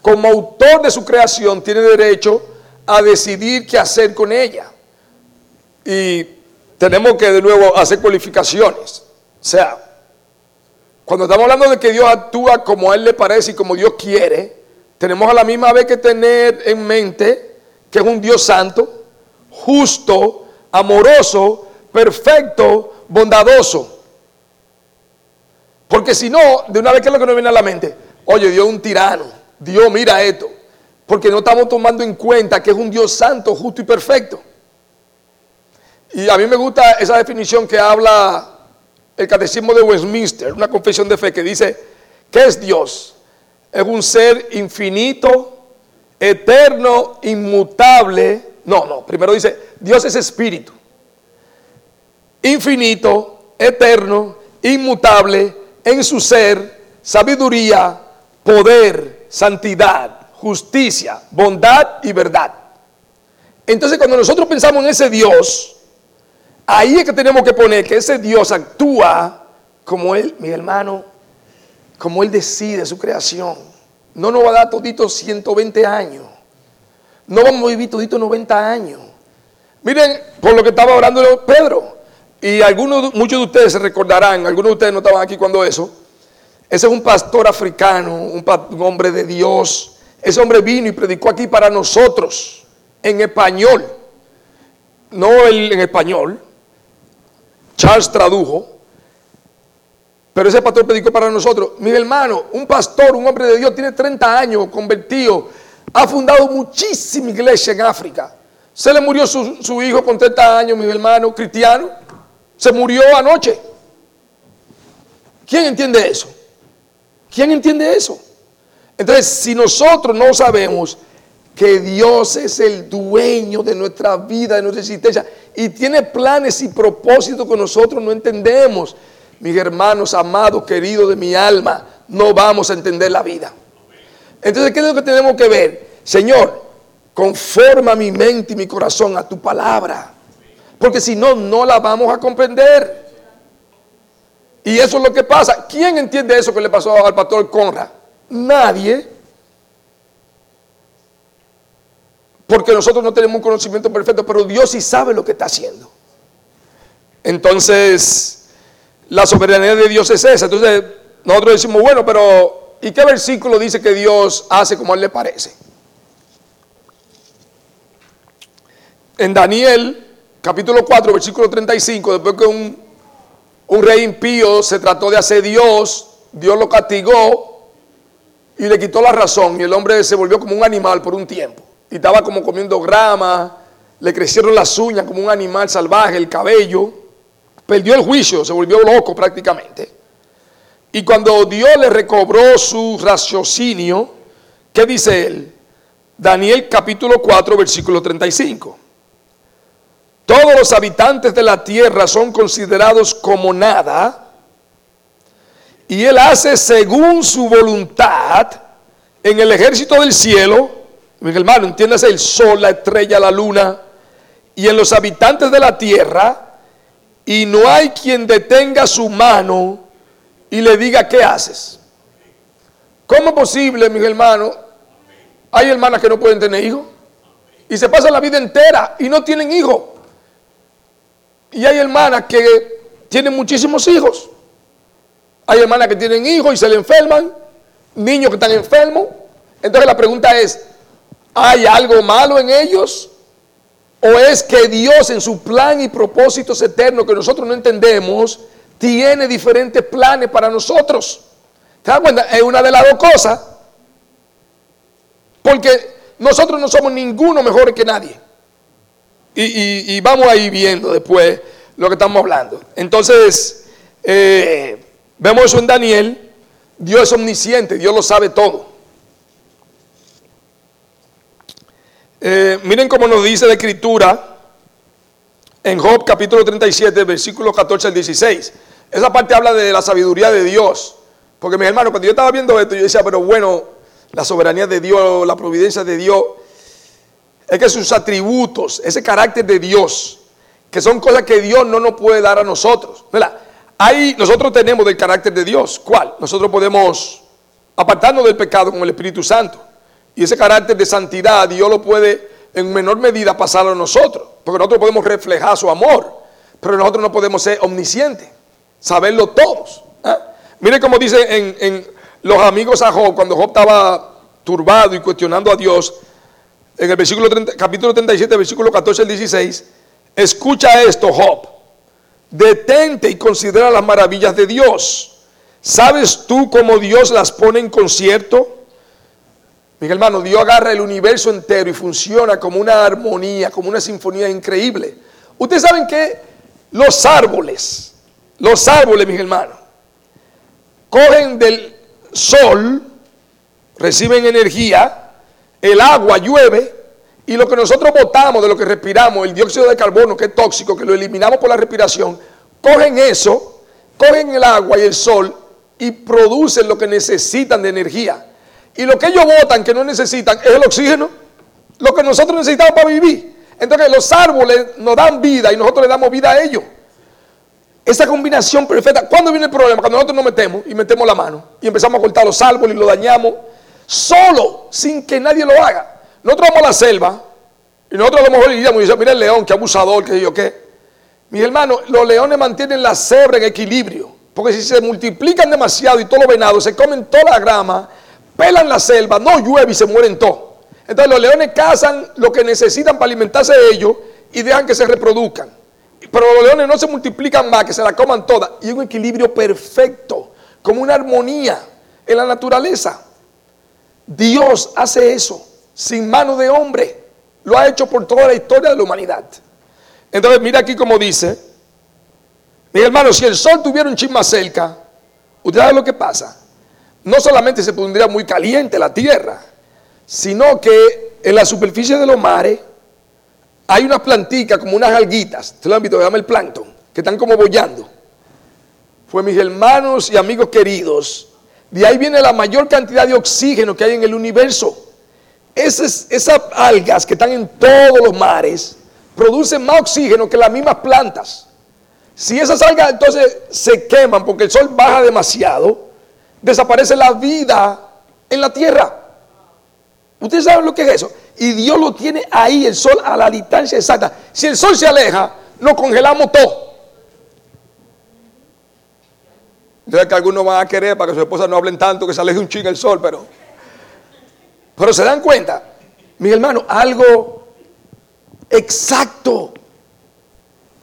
como autor de su creación, tiene derecho a decidir qué hacer con ella. Y tenemos que de nuevo hacer cualificaciones. O sea, cuando estamos hablando de que Dios actúa como a Él le parece y como Dios quiere, tenemos a la misma vez que tener en mente que es un Dios santo, justo, amoroso, perfecto, bondadoso. Porque si no, de una vez que es lo que nos viene a la mente, oye, Dios es un tirano, Dios mira esto, porque no estamos tomando en cuenta que es un Dios santo, justo y perfecto. Y a mí me gusta esa definición que habla el Catecismo de Westminster, una confesión de fe que dice, ¿qué es Dios? Es un ser infinito, eterno, inmutable. No, no, primero dice, Dios es espíritu. Infinito, eterno, inmutable en su ser, sabiduría, poder, santidad, justicia, bondad y verdad. Entonces cuando nosotros pensamos en ese Dios, Ahí es que tenemos que poner que ese Dios actúa como Él, mi hermano, como Él decide su creación. No nos va a dar todito 120 años. No vamos a vivir todito 90 años. Miren, por lo que estaba hablando Pedro, y algunos, muchos de ustedes se recordarán, algunos de ustedes no estaban aquí cuando eso. Ese es un pastor africano, un, un hombre de Dios. Ese hombre vino y predicó aquí para nosotros, en español. No en español, Charles tradujo, pero ese pastor predicó para nosotros. Mi hermano, un pastor, un hombre de Dios, tiene 30 años convertido, ha fundado muchísima iglesia en África. Se le murió su, su hijo con 30 años, mi hermano, cristiano. Se murió anoche. ¿Quién entiende eso? ¿Quién entiende eso? Entonces, si nosotros no sabemos que Dios es el dueño de nuestra vida, de nuestra existencia, y tiene planes y propósitos que nosotros no entendemos. Mis hermanos amados, queridos de mi alma, no vamos a entender la vida. Entonces, ¿qué es lo que tenemos que ver? Señor, conforma mi mente y mi corazón a tu palabra. Porque si no, no la vamos a comprender. Y eso es lo que pasa. ¿Quién entiende eso que le pasó al pastor Conra? Nadie. porque nosotros no tenemos un conocimiento perfecto, pero Dios sí sabe lo que está haciendo. Entonces, la soberanía de Dios es esa. Entonces, nosotros decimos, bueno, pero ¿y qué versículo dice que Dios hace como a él le parece? En Daniel, capítulo 4, versículo 35, después que un, un rey impío se trató de hacer Dios, Dios lo castigó y le quitó la razón y el hombre se volvió como un animal por un tiempo y estaba como comiendo grama, le crecieron las uñas como un animal salvaje, el cabello, perdió el juicio, se volvió loco prácticamente. Y cuando Dios le recobró su raciocinio, ¿qué dice él? Daniel capítulo 4, versículo 35. Todos los habitantes de la tierra son considerados como nada, y él hace según su voluntad en el ejército del cielo mi hermano, entiéndase el sol, la estrella, la luna y en los habitantes de la tierra, y no hay quien detenga su mano y le diga, ¿qué haces? ¿Cómo es posible, mis hermanos? Hay hermanas que no pueden tener hijos y se pasan la vida entera y no tienen hijos. Y hay hermanas que tienen muchísimos hijos. Hay hermanas que tienen hijos y se le enferman, niños que están enfermos. Entonces la pregunta es, ¿Hay algo malo en ellos? ¿O es que Dios en su plan y propósitos eternos que nosotros no entendemos, tiene diferentes planes para nosotros? ¿Te das cuenta? Es una de las dos cosas. Porque nosotros no somos ninguno mejor que nadie. Y, vamos a ir viendo después lo que estamos hablando. Entonces, eh, vemos eso en Daniel. Dios es omnisciente, Dios lo sabe todo. Eh, miren cómo nos dice la escritura en Job capítulo 37, versículo 14 al 16. Esa parte habla de la sabiduría de Dios. Porque mi hermano, cuando yo estaba viendo esto, yo decía, pero bueno, la soberanía de Dios, la providencia de Dios, es que sus atributos, ese carácter de Dios, que son cosas que Dios no nos puede dar a nosotros. Ahí nosotros tenemos del carácter de Dios. ¿Cuál? Nosotros podemos apartarnos del pecado con el Espíritu Santo. Y ese carácter de santidad Dios lo puede en menor medida pasarlo a nosotros. Porque nosotros podemos reflejar su amor. Pero nosotros no podemos ser omniscientes. Saberlo todos. ¿eh? Mire cómo dice en, los amigos a Job, cuando Job estaba turbado y cuestionando a Dios, en el versículo capítulo 37, versículo 14 al 16, escucha esto, Job. Detente y considera las maravillas de Dios. ¿Sabes tú cómo Dios las pone en concierto? Mi hermano, Dios agarra el universo entero y funciona como una armonía, como una sinfonía increíble. Ustedes saben que los árboles, los árboles, mis hermanos, cogen del sol, reciben energía, el agua llueve y lo que nosotros botamos de lo que respiramos, el dióxido de carbono que es tóxico, que lo eliminamos por la respiración, cogen eso, cogen el agua y el sol y producen lo que necesitan de energía. Y lo que ellos botan que no necesitan es el oxígeno, lo que nosotros necesitamos para vivir. Entonces los árboles nos dan vida y nosotros le damos vida a ellos. Esa combinación perfecta. ¿Cuándo viene el problema? Cuando nosotros nos metemos y metemos la mano y empezamos a cortar los árboles y lo dañamos solo, sin que nadie lo haga. Nosotros vamos a la selva y nosotros a lo mejor diríamos, mira el león, qué abusador, qué yo qué. Mis hermanos, los leones mantienen la cebra en equilibrio. Porque si se multiplican demasiado y todos los venados se comen toda la grama, pelan la selva, no llueve y se mueren todos. Entonces los leones cazan lo que necesitan para alimentarse de ellos y dejan que se reproduzcan. Pero los leones no se multiplican más, que se la coman todas. Y un equilibrio perfecto, como una armonía en la naturaleza. Dios hace eso sin mano de hombre. Lo ha hecho por toda la historia de la humanidad. Entonces, mira aquí como dice, mi hermano, si el sol tuviera un chisme cerca, ¿usted sabe lo que pasa? No solamente se pondría muy caliente la tierra, sino que en la superficie de los mares hay unas plantitas como unas alguitas, usted lo han visto, llama el plancton, que están como bollando. Pues mis hermanos y amigos queridos, de ahí viene la mayor cantidad de oxígeno que hay en el universo. Esas, algas que están en todos los mares producen más oxígeno que las mismas plantas. Si esas algas entonces se queman porque el sol baja demasiado, desaparece la vida en la tierra. Ustedes saben lo que es eso. Y Dios lo tiene ahí, el sol, a la distancia exacta. Si el sol se aleja, nos congelamos todo. Entonces que algunos van a querer para que su esposa no hablen tanto que se aleje un ching el sol, pero. Pero se dan cuenta, mi hermano, algo exacto.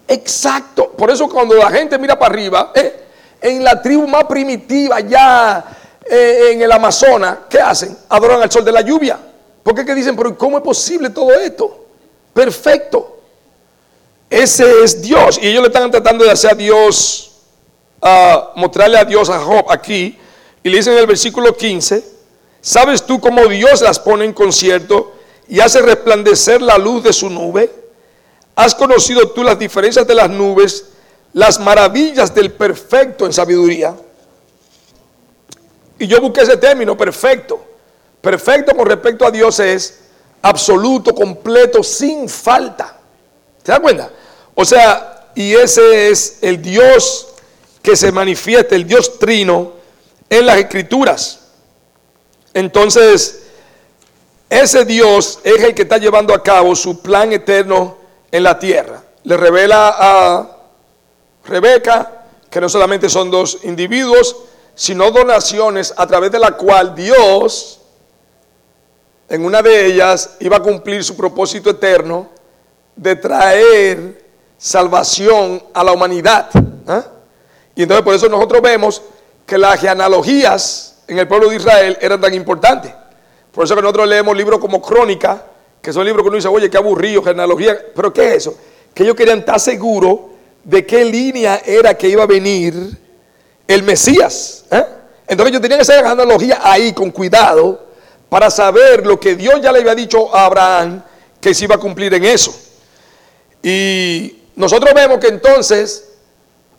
Exacto. Por eso cuando la gente mira para arriba, eh, en la tribu más primitiva, ya eh, en el Amazonas, ¿qué hacen? Adoran al sol de la lluvia. Porque qué dicen, pero ¿cómo es posible todo esto? Perfecto. Ese es Dios. Y ellos le están tratando de hacer a Dios, mostrarle a Dios a Job aquí. Y le dicen en el versículo 15, ¿sabes tú cómo Dios las pone en concierto y hace resplandecer la luz de su nube? ¿Has conocido tú las diferencias de las nubes, las maravillas del perfecto en sabiduría? Y yo busqué ese término, perfecto. Perfecto con respecto a Dios es absoluto, completo, sin falta. ¿Se da cuenta? O sea, y ese es el Dios que se manifiesta, el Dios trino en las escrituras. Entonces, ese Dios es el que está llevando a cabo su plan eterno en la tierra. Le revela a Rebeca que no solamente son dos individuos, sino dos naciones a través de la cual Dios en una de ellas iba a cumplir su propósito eterno de traer salvación a la humanidad. ¿ah? Y entonces por eso nosotros vemos que las genealogías en el pueblo de Israel eran tan importantes. Por eso que nosotros leemos libros como Crónica, que son libros que uno dice, oye, qué aburrido, genealogía. Pero ¿qué es eso? Que ellos querían estar seguros de qué línea era que iba a venir el Mesías. ¿eh? Entonces ellos tenían esa genealogía ahí con cuidado para saber lo que Dios ya le había dicho a Abraham que se iba a cumplir en eso. Y nosotros vemos que entonces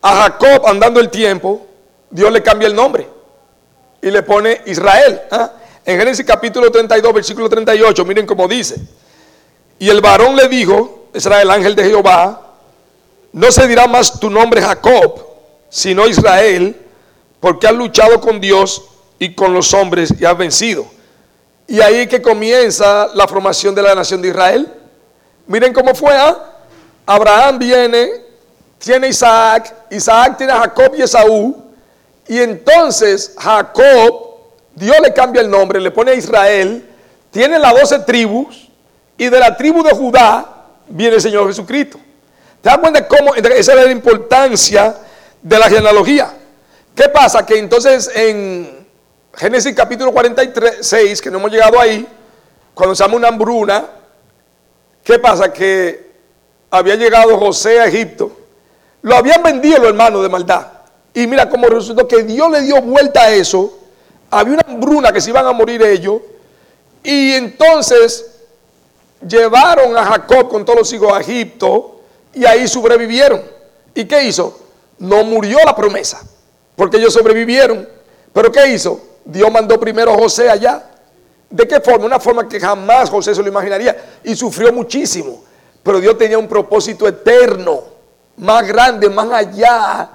a Jacob andando el tiempo, Dios le cambia el nombre y le pone Israel. ¿ah? En Génesis capítulo 32, versículo 38, miren cómo dice. Y el varón le dijo, será el ángel de Jehová, no se dirá más tu nombre Jacob, sino Israel, porque has luchado con Dios y con los hombres y has vencido. Y ahí que comienza la formación de la nación de Israel. Miren cómo fue. ¿ah? Abraham viene, tiene Isaac, Isaac tiene a Jacob y Esaú. Y entonces Jacob, Dios le cambia el nombre, le pone a Israel, tiene las doce tribus, y de la tribu de Judá viene el Señor Jesucristo. ¿Te das cuenta cómo? Esa es la importancia de la genealogía. ¿Qué pasa? Que entonces en Génesis capítulo 46, que no hemos llegado ahí, cuando se llama una hambruna, ¿qué pasa? Que había llegado José a Egipto, lo habían vendido los hermanos de maldad. Y mira cómo resultó que Dios le dio vuelta a eso. Había una hambruna que se iban a morir ellos. Y entonces llevaron a Jacob con todos los hijos a Egipto y ahí sobrevivieron. ¿Y qué hizo? No murió la promesa, porque ellos sobrevivieron. Pero ¿qué hizo? Dios mandó primero a José allá. ¿De qué forma? Una forma que jamás José se lo imaginaría. Y sufrió muchísimo. Pero Dios tenía un propósito eterno, más grande, más allá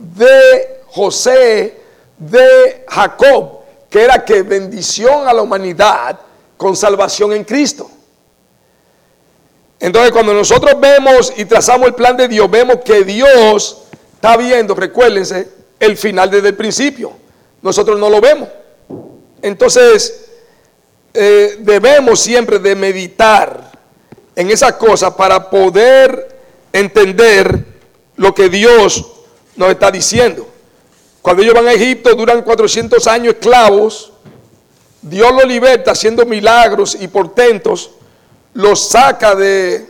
de José, de Jacob, que era que bendición a la humanidad con salvación en Cristo. Entonces cuando nosotros vemos y trazamos el plan de Dios, vemos que Dios está viendo, recuérdense, el final desde el principio. Nosotros no lo vemos. Entonces eh, debemos siempre de meditar en esa cosa para poder entender lo que Dios nos está diciendo. Cuando ellos van a Egipto, duran 400 años esclavos. Dios los liberta haciendo milagros y portentos los saca de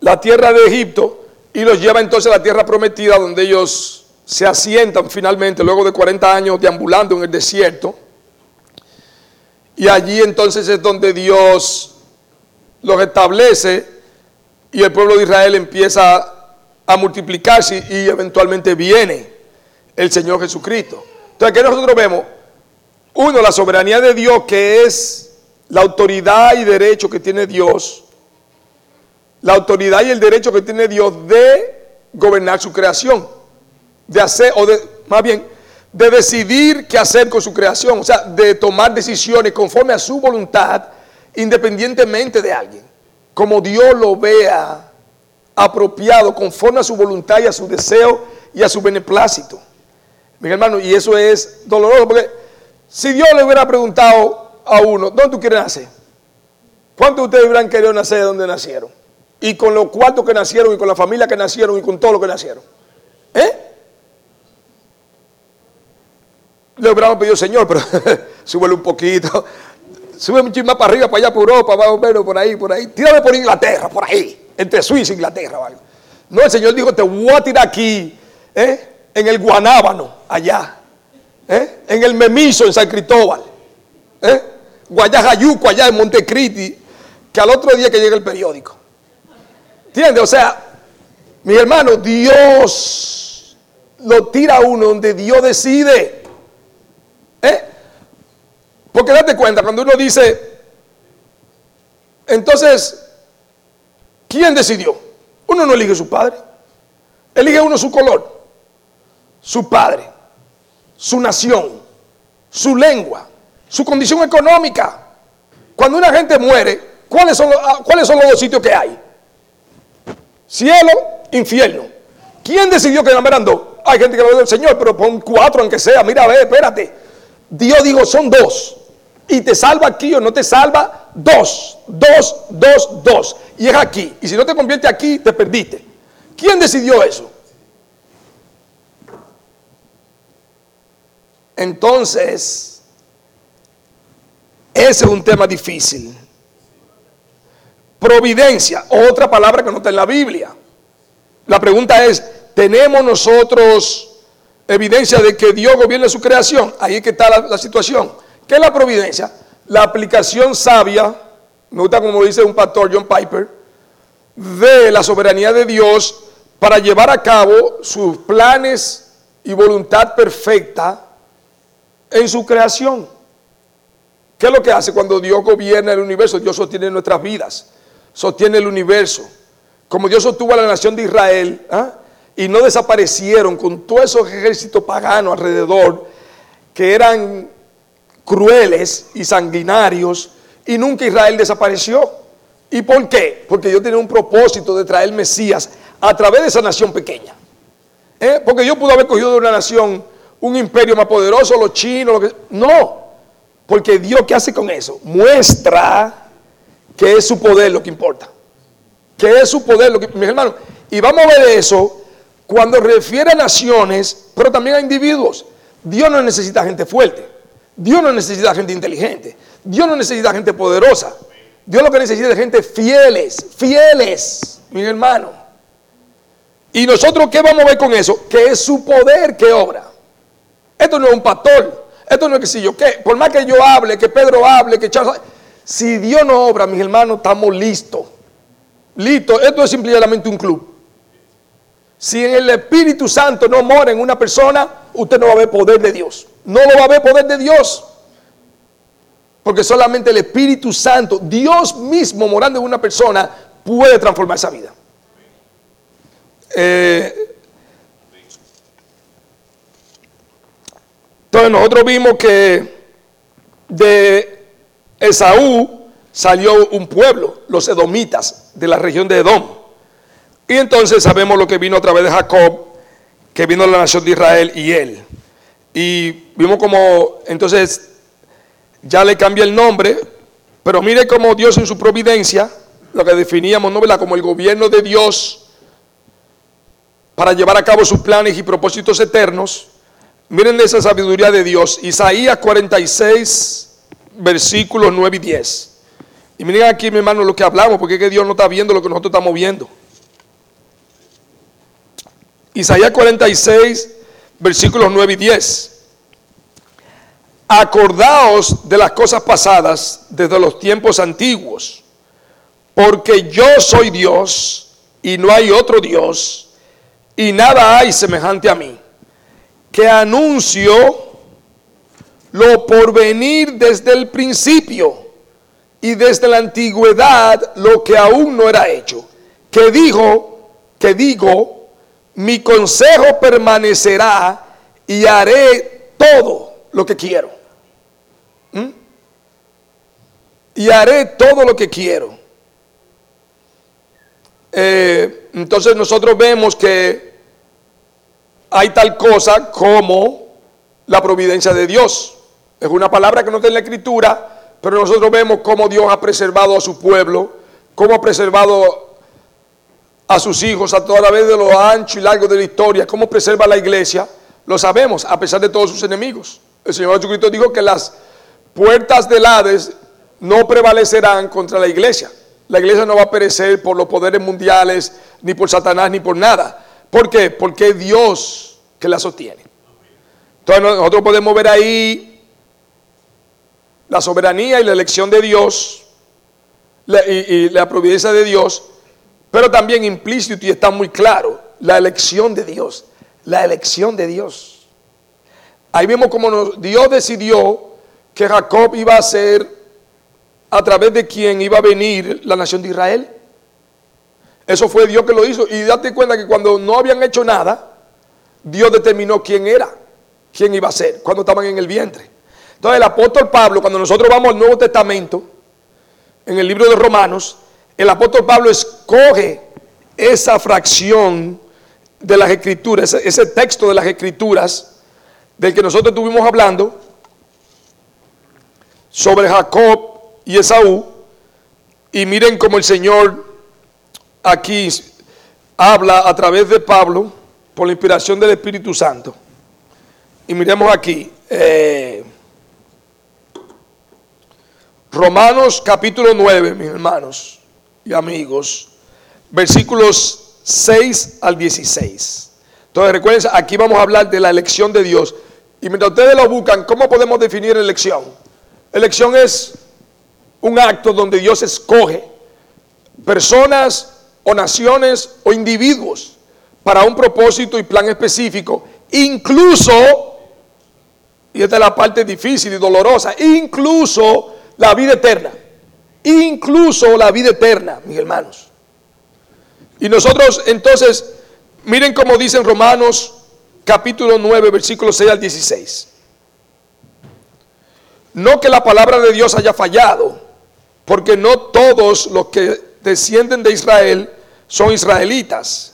la tierra de Egipto y los lleva entonces a la tierra prometida donde ellos se asientan finalmente luego de 40 años deambulando en el desierto. Y allí entonces es donde Dios los establece y el pueblo de Israel empieza a multiplicarse y eventualmente viene el Señor Jesucristo. Entonces, ¿qué nosotros vemos? Uno, la soberanía de Dios que es la autoridad y derecho que tiene Dios, la autoridad y el derecho que tiene Dios de gobernar su creación, de hacer, o de, más bien, de decidir qué hacer con su creación, o sea, de tomar decisiones conforme a su voluntad, independientemente de alguien, como Dios lo vea apropiado, conforme a su voluntad y a su deseo y a su beneplácito. Mi hermano, y eso es doloroso, porque si Dios le hubiera preguntado, a uno, ¿dónde tú quieres nacer? ¿Cuántos de ustedes hubieran querido nacer de donde nacieron? Y con los cuartos que nacieron, y con la familia que nacieron, y con todo lo que nacieron. ¿Eh? Le hubiéramos pedido, Señor, pero súbele un poquito. Sube un más para arriba, para allá, por Europa, más o menos, por ahí, por ahí. Tírame por Inglaterra, por ahí. Entre Suiza e Inglaterra. No, el Señor dijo, te voy a tirar aquí, ¿eh? en el Guanábano, allá. ¿eh? En el Memiso, en San Cristóbal. ¿eh? Guayajayuco, allá en Montecristi, que al otro día que llega el periódico. ¿Entiendes? O sea, mi hermano, Dios lo tira a uno donde Dios decide. ¿Eh? Porque date cuenta, cuando uno dice, entonces, ¿quién decidió? Uno no elige su padre, elige uno su color, su padre, su nación, su lengua, su condición económica. Cuando una gente muere, ¿cuáles son, los, ah, ¿cuáles son los dos sitios que hay? Cielo, infierno. ¿Quién decidió que eran dos? Hay gente que lo ve del Señor, pero pon cuatro aunque sea. Mira, a ver, espérate. Dios dijo, son dos. Y te salva aquí o no te salva, dos, dos, dos, dos. Y es aquí. Y si no te convierte aquí, te perdiste. ¿Quién decidió eso? Entonces, ese es un tema difícil. Providencia, otra palabra que no está en la Biblia. La pregunta es, ¿tenemos nosotros evidencia de que Dios gobierna su creación? Ahí es que está la, situación. ¿Qué es la providencia? La aplicación sabia, me gusta como dice un pastor John Piper, de la soberanía de Dios para llevar a cabo sus planes y voluntad perfecta en su creación. ¿Qué es lo que hace cuando Dios gobierna el universo? Dios sostiene nuestras vidas, sostiene el universo. Como Dios sostuvo a la nación de Israel, ¿ah? y no desaparecieron con todos esos ejércitos paganos alrededor que eran crueles y sanguinarios y nunca Israel desapareció. ¿Y por qué? Porque Dios tenía un propósito de traer Mesías a través de esa nación pequeña. ¿Eh? Porque Dios pudo haber cogido de una nación un imperio más poderoso, los chinos, lo que... no. Porque Dios, ¿qué hace con eso? Muestra que es su poder lo que importa. Que es su poder lo que... Mis hermanos, y vamos a ver eso cuando refiere a naciones, pero también a individuos. Dios no necesita gente fuerte. Dios no necesita gente inteligente. Dios no necesita gente poderosa. Dios lo que necesita es gente fieles, fieles, mi hermano. Y nosotros, ¿qué vamos a ver con eso? Que es su poder que obra. Esto no es un pastor. Esto no es que si yo, ¿qué? Por más que yo hable, que Pedro hable, que Charles Si Dios no obra, mis hermanos, estamos listos. Listo. Esto es simplemente un club. Si en el Espíritu Santo no mora en una persona, usted no va a ver poder de Dios. No lo va a ver poder de Dios. Porque solamente el Espíritu Santo, Dios mismo morando en una persona, puede transformar esa vida. Eh, entonces nosotros vimos que de Esaú salió un pueblo, los edomitas, de la región de Edom. Y entonces sabemos lo que vino a través de Jacob, que vino la nación de Israel y él. Y vimos como entonces ya le cambia el nombre, pero mire cómo Dios en su providencia, lo que definíamos, ¿no? como el gobierno de Dios para llevar a cabo sus planes y propósitos eternos. Miren esa sabiduría de Dios. Isaías 46, versículos 9 y 10. Y miren aquí, mi hermano, lo que hablamos, porque es que Dios no está viendo lo que nosotros estamos viendo. Isaías 46, versículos 9 y 10. Acordaos de las cosas pasadas desde los tiempos antiguos, porque yo soy Dios y no hay otro Dios, y nada hay semejante a mí, que anuncio lo por venir desde el principio y desde la antigüedad lo que aún no era hecho, que dijo, que digo, mi consejo permanecerá y haré todo lo que quiero. ¿Mm? Y haré todo lo que quiero. Eh, entonces nosotros vemos que hay tal cosa como la providencia de Dios. Es una palabra que no está en la escritura, pero nosotros vemos cómo Dios ha preservado a su pueblo, cómo ha preservado a sus hijos a través de lo ancho y largo de la historia, cómo preserva la iglesia, lo sabemos, a pesar de todos sus enemigos. El Señor Jesucristo dijo que las puertas del Hades no prevalecerán contra la iglesia. La iglesia no va a perecer por los poderes mundiales, ni por Satanás, ni por nada. ¿Por qué? Porque es Dios que la sostiene. Entonces nosotros podemos ver ahí la soberanía y la elección de Dios y la providencia de Dios pero también implícito y está muy claro, la elección de Dios, la elección de Dios. Ahí vemos como Dios decidió que Jacob iba a ser a través de quien iba a venir la nación de Israel. Eso fue Dios que lo hizo. Y date cuenta que cuando no habían hecho nada, Dios determinó quién era, quién iba a ser, cuando estaban en el vientre. Entonces el apóstol Pablo, cuando nosotros vamos al Nuevo Testamento, en el libro de Romanos, el apóstol Pablo escoge esa fracción de las escrituras, ese, texto de las escrituras del que nosotros estuvimos hablando sobre Jacob y Esaú. Y miren cómo el Señor aquí habla a través de Pablo por la inspiración del Espíritu Santo. Y miremos aquí. Eh, Romanos capítulo 9, mis hermanos y amigos, versículos 6 al 16. Entonces recuerden, aquí vamos a hablar de la elección de Dios. Y mientras ustedes lo buscan, ¿cómo podemos definir elección? Elección es un acto donde Dios escoge personas o naciones o individuos para un propósito y plan específico, incluso, y esta es la parte difícil y dolorosa, incluso la vida eterna incluso la vida eterna, mis hermanos. Y nosotros entonces Miren cómo dicen Romanos capítulo 9, versículo 6 al 16. No que la palabra de Dios haya fallado, porque no todos los que descienden de Israel son israelitas,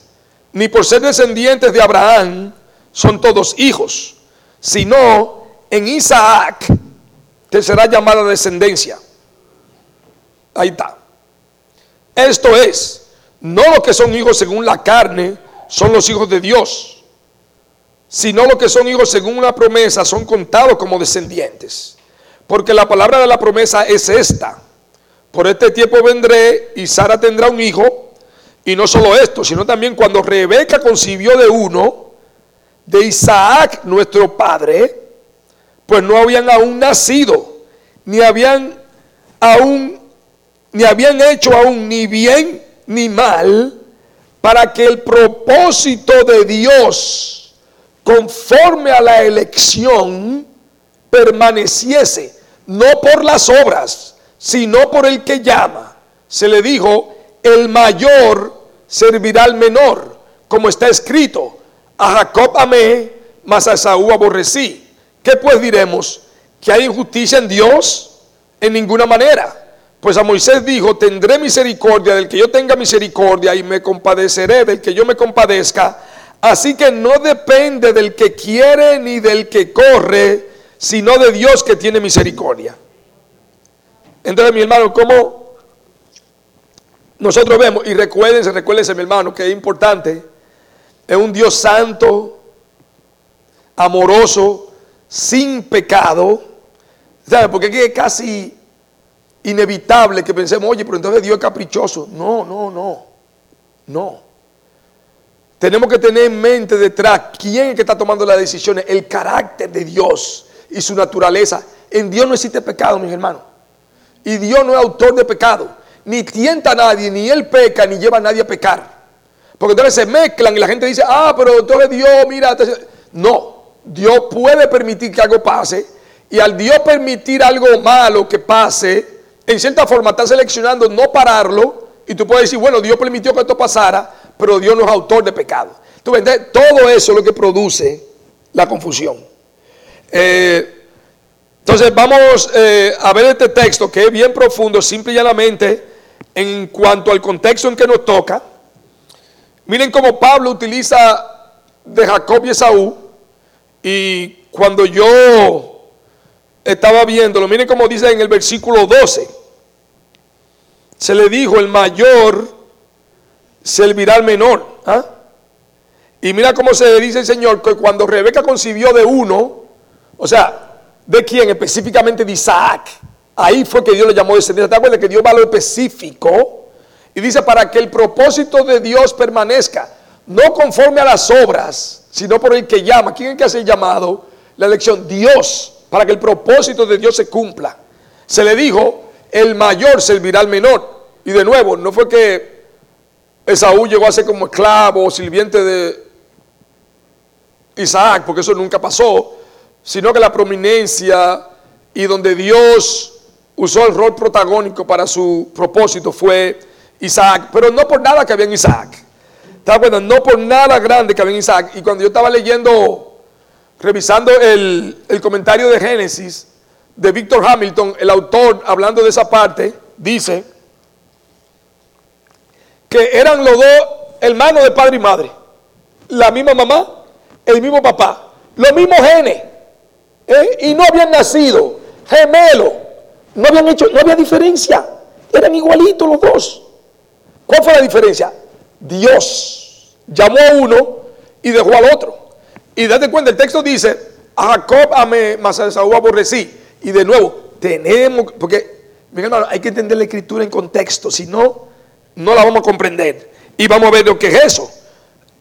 ni por ser descendientes de Abraham son todos hijos, sino en Isaac te será llamada descendencia. Ahí está. Esto es, no los que son hijos según la carne son los hijos de Dios, sino los que son hijos según una promesa son contados como descendientes. Porque la palabra de la promesa es esta. Por este tiempo vendré y Sara tendrá un hijo. Y no solo esto, sino también cuando Rebeca concibió de uno, de Isaac, nuestro padre, pues no habían aún nacido, ni habían aún, ni habían hecho aún ni bien ni mal, para que el propósito de Dios, conforme a la elección, permaneciese, no por las obras, sino por el que llama. Se le dijo, el mayor servirá al menor, como está escrito, a Jacob amé, mas a Saúl aborrecí. ¿Qué pues diremos? ¿Que hay injusticia en Dios? En ninguna manera. Pues a Moisés dijo, tendré misericordia del que yo tenga misericordia y me compadeceré del que yo me compadezca. Así que no depende del que quiere ni del que corre, sino de Dios que tiene misericordia. Entonces, mi hermano, ¿cómo nosotros vemos? Y recuérdense, recuérdense, mi hermano, que es importante. Es un Dios santo, amoroso, sin pecado. ¿Sabe? Porque es casi inevitable que pensemos, oye, pero entonces Dios es caprichoso. No, no, no. No. Tenemos que tener en mente detrás quién es que está tomando las decisiones, el carácter de Dios y su naturaleza. En Dios no existe pecado, mis hermanos. Y Dios no es autor de pecado. Ni tienta a nadie, ni Él peca, ni lleva a nadie a pecar. Porque entonces se mezclan y la gente dice, ah, pero entonces Dios, mira. No, Dios puede permitir que algo pase. Y al Dios permitir algo malo que pase, en cierta forma está seleccionando no pararlo. Y tú puedes decir, bueno, Dios permitió que esto pasara, pero Dios no es autor de pecado. Tú todo eso es lo que produce la confusión. Eh, entonces vamos eh, a ver este texto que es bien profundo, simple y llanamente, en cuanto al contexto en que nos toca. Miren cómo Pablo utiliza de Jacob y Esaú. Y cuando yo estaba viéndolo, miren cómo dice en el versículo 12. Se le dijo, el mayor servirá al menor. ¿ah? Y mira cómo se le dice el Señor, que cuando Rebeca concibió de uno, o sea, ¿de quién? Específicamente de Isaac. Ahí fue que Dios le llamó descendencia. ¿Te acuerdas que Dios va lo específico? Y dice, para que el propósito de Dios permanezca, no conforme a las obras, sino por el que llama. ¿Quién es el que hace el llamado? La elección, Dios, para que el propósito de Dios se cumpla. Se le dijo, el mayor servirá al menor. Y de nuevo, no fue que Esaú llegó a ser como esclavo o sirviente de Isaac, porque eso nunca pasó sino que la prominencia y donde Dios usó el rol protagónico para su propósito fue Isaac, pero no por nada que había en Isaac. ¿Está bueno? No por nada grande que había en Isaac. Y cuando yo estaba leyendo, revisando el, el comentario de Génesis de Víctor Hamilton, el autor, hablando de esa parte, dice que eran los dos hermanos de padre y madre. La misma mamá, el mismo papá, los mismos genes. ¿Eh? y no habían nacido gemelos, no habían hecho, no había diferencia, eran igualitos los dos. ¿Cuál fue la diferencia? Dios llamó a uno y dejó al otro. Y date cuenta, el texto dice, a Jacob amé, mas a Saúl aborrecí. Y de nuevo, tenemos, porque, mi hay que entender la escritura en contexto, si no, no la vamos a comprender. Y vamos a ver lo que es eso.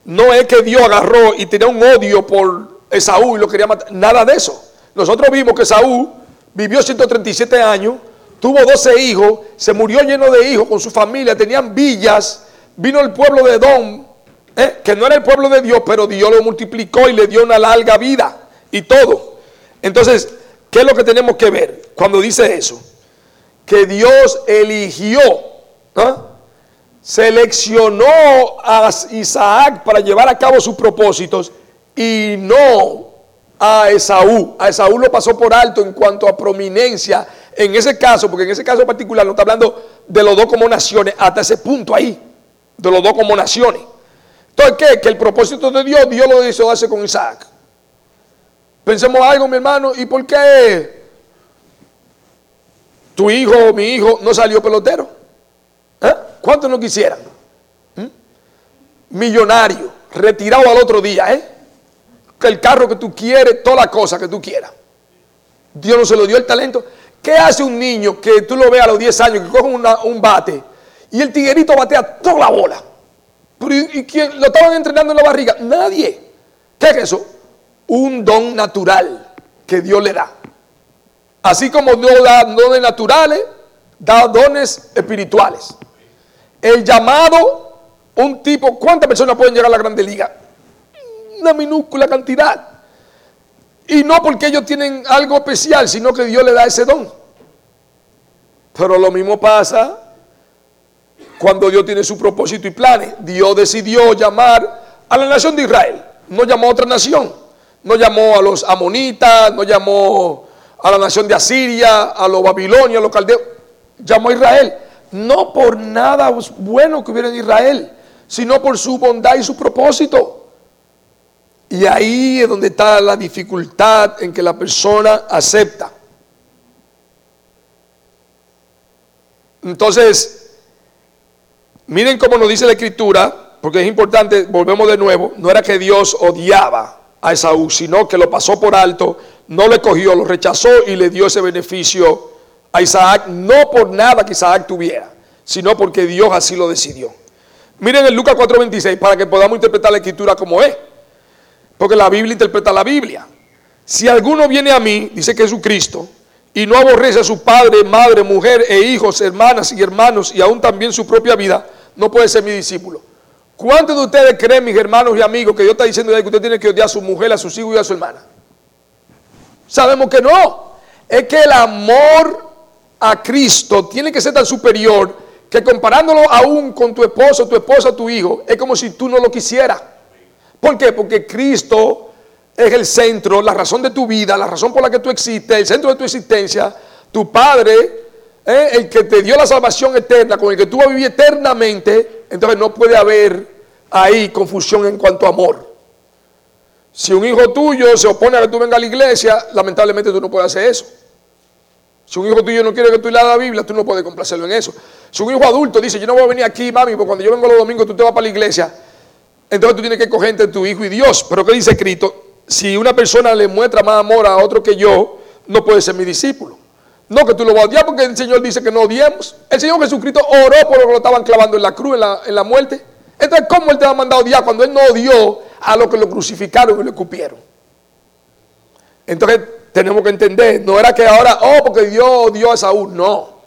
No es que Dios agarró y tenía un odio por Esaú y lo quería matar, nada de eso. Nosotros vimos que Saúl vivió 137 años, tuvo 12 hijos, se murió lleno de hijos con su familia, tenían villas, vino el pueblo de Edom, ¿eh? que no era el pueblo de Dios, pero Dios lo multiplicó y le dio una larga vida y todo. Entonces, ¿qué es lo que tenemos que ver cuando dice eso? Que Dios eligió seleccionó a Isaac para llevar a cabo sus propósitos y no a Esaú. A Esaú lo pasó por alto en cuanto a prominencia. En ese caso, porque en ese caso particular no está hablando de los dos como naciones, hasta ese punto ahí, de los dos como naciones. Entonces, ¿qué? Que el propósito de Dios, Dios lo hizo darse con Isaac. Pensemos algo, mi hermano, ¿y por qué tu hijo, mi hijo, no salió pelotero? ¿Eh? ¿Cuántos no quisieran? ¿Mm? Millonario, retirado al otro día, ¿eh? El carro que tú quieres, toda la cosa que tú quieras. Dios no se lo dio el talento. ¿Qué hace un niño que tú lo veas a los 10 años, que coge un bate y el tiguerito batea toda la bola? ¿Y quién lo estaban entrenando en la barriga? Nadie. ¿Qué es eso? Un don natural que Dios le da. Así como Dios da dones naturales, da dones espirituales. El llamado, un tipo, ¿cuántas personas pueden llegar a la grande liga? Una minúscula cantidad. Y no porque ellos tienen algo especial, sino que Dios le da ese don. Pero lo mismo pasa cuando Dios tiene su propósito y planes. Dios decidió llamar a la nación de Israel. No llamó a otra nación. No llamó a los amonitas, no llamó a la nación de Asiria, a los babilonios, a los caldeos. Llamó a Israel no por nada bueno que hubiera en Israel, sino por su bondad y su propósito. Y ahí es donde está la dificultad en que la persona acepta. Entonces, miren cómo nos dice la escritura, porque es importante, volvemos de nuevo, no era que Dios odiaba a Esaú, sino que lo pasó por alto, no le cogió, lo rechazó y le dio ese beneficio a Isaac, no por nada que Isaac tuviera, sino porque Dios así lo decidió. Miren el Lucas 4:26 para que podamos interpretar la escritura como es. Porque la Biblia interpreta la Biblia. Si alguno viene a mí, dice Jesucristo, y no aborrece a su padre, madre, mujer e hijos, hermanas y hermanos, y aún también su propia vida, no puede ser mi discípulo. ¿Cuántos de ustedes creen, mis hermanos y amigos, que Dios está diciendo que usted tiene que odiar a su mujer, a sus hijos y a su hermana? Sabemos que no. Es que el amor a Cristo tiene que ser tan superior que comparándolo aún con tu esposo, tu esposa, tu hijo, es como si tú no lo quisieras. ¿Por qué? Porque Cristo es el centro, la razón de tu vida, la razón por la que tú existes, el centro de tu existencia, tu Padre, eh, el que te dio la salvación eterna, con el que tú vas a vivir eternamente, entonces no puede haber ahí confusión en cuanto a amor. Si un hijo tuyo se opone a que tú vengas a la iglesia, lamentablemente tú no puedes hacer eso. Si un hijo tuyo no quiere que tú leas la Biblia, tú no puedes complacerlo en eso. Si un hijo adulto dice, yo no voy a venir aquí, mami, porque cuando yo vengo los domingos tú te vas para la iglesia, entonces tú tienes que coger entre tu hijo y Dios. Pero ¿qué dice Cristo? Si una persona le muestra más amor a otro que yo, no puede ser mi discípulo. No que tú lo vas a odiar porque el Señor dice que no odiemos. El Señor Jesucristo oró por lo que lo estaban clavando en la cruz, en la, en la muerte. Entonces, ¿cómo Él te va a mandar a odiar cuando Él no odió a los que lo crucificaron y lo escupieron? Entonces, tenemos que entender, no era que ahora, oh, porque Dios dio a Saúl, no.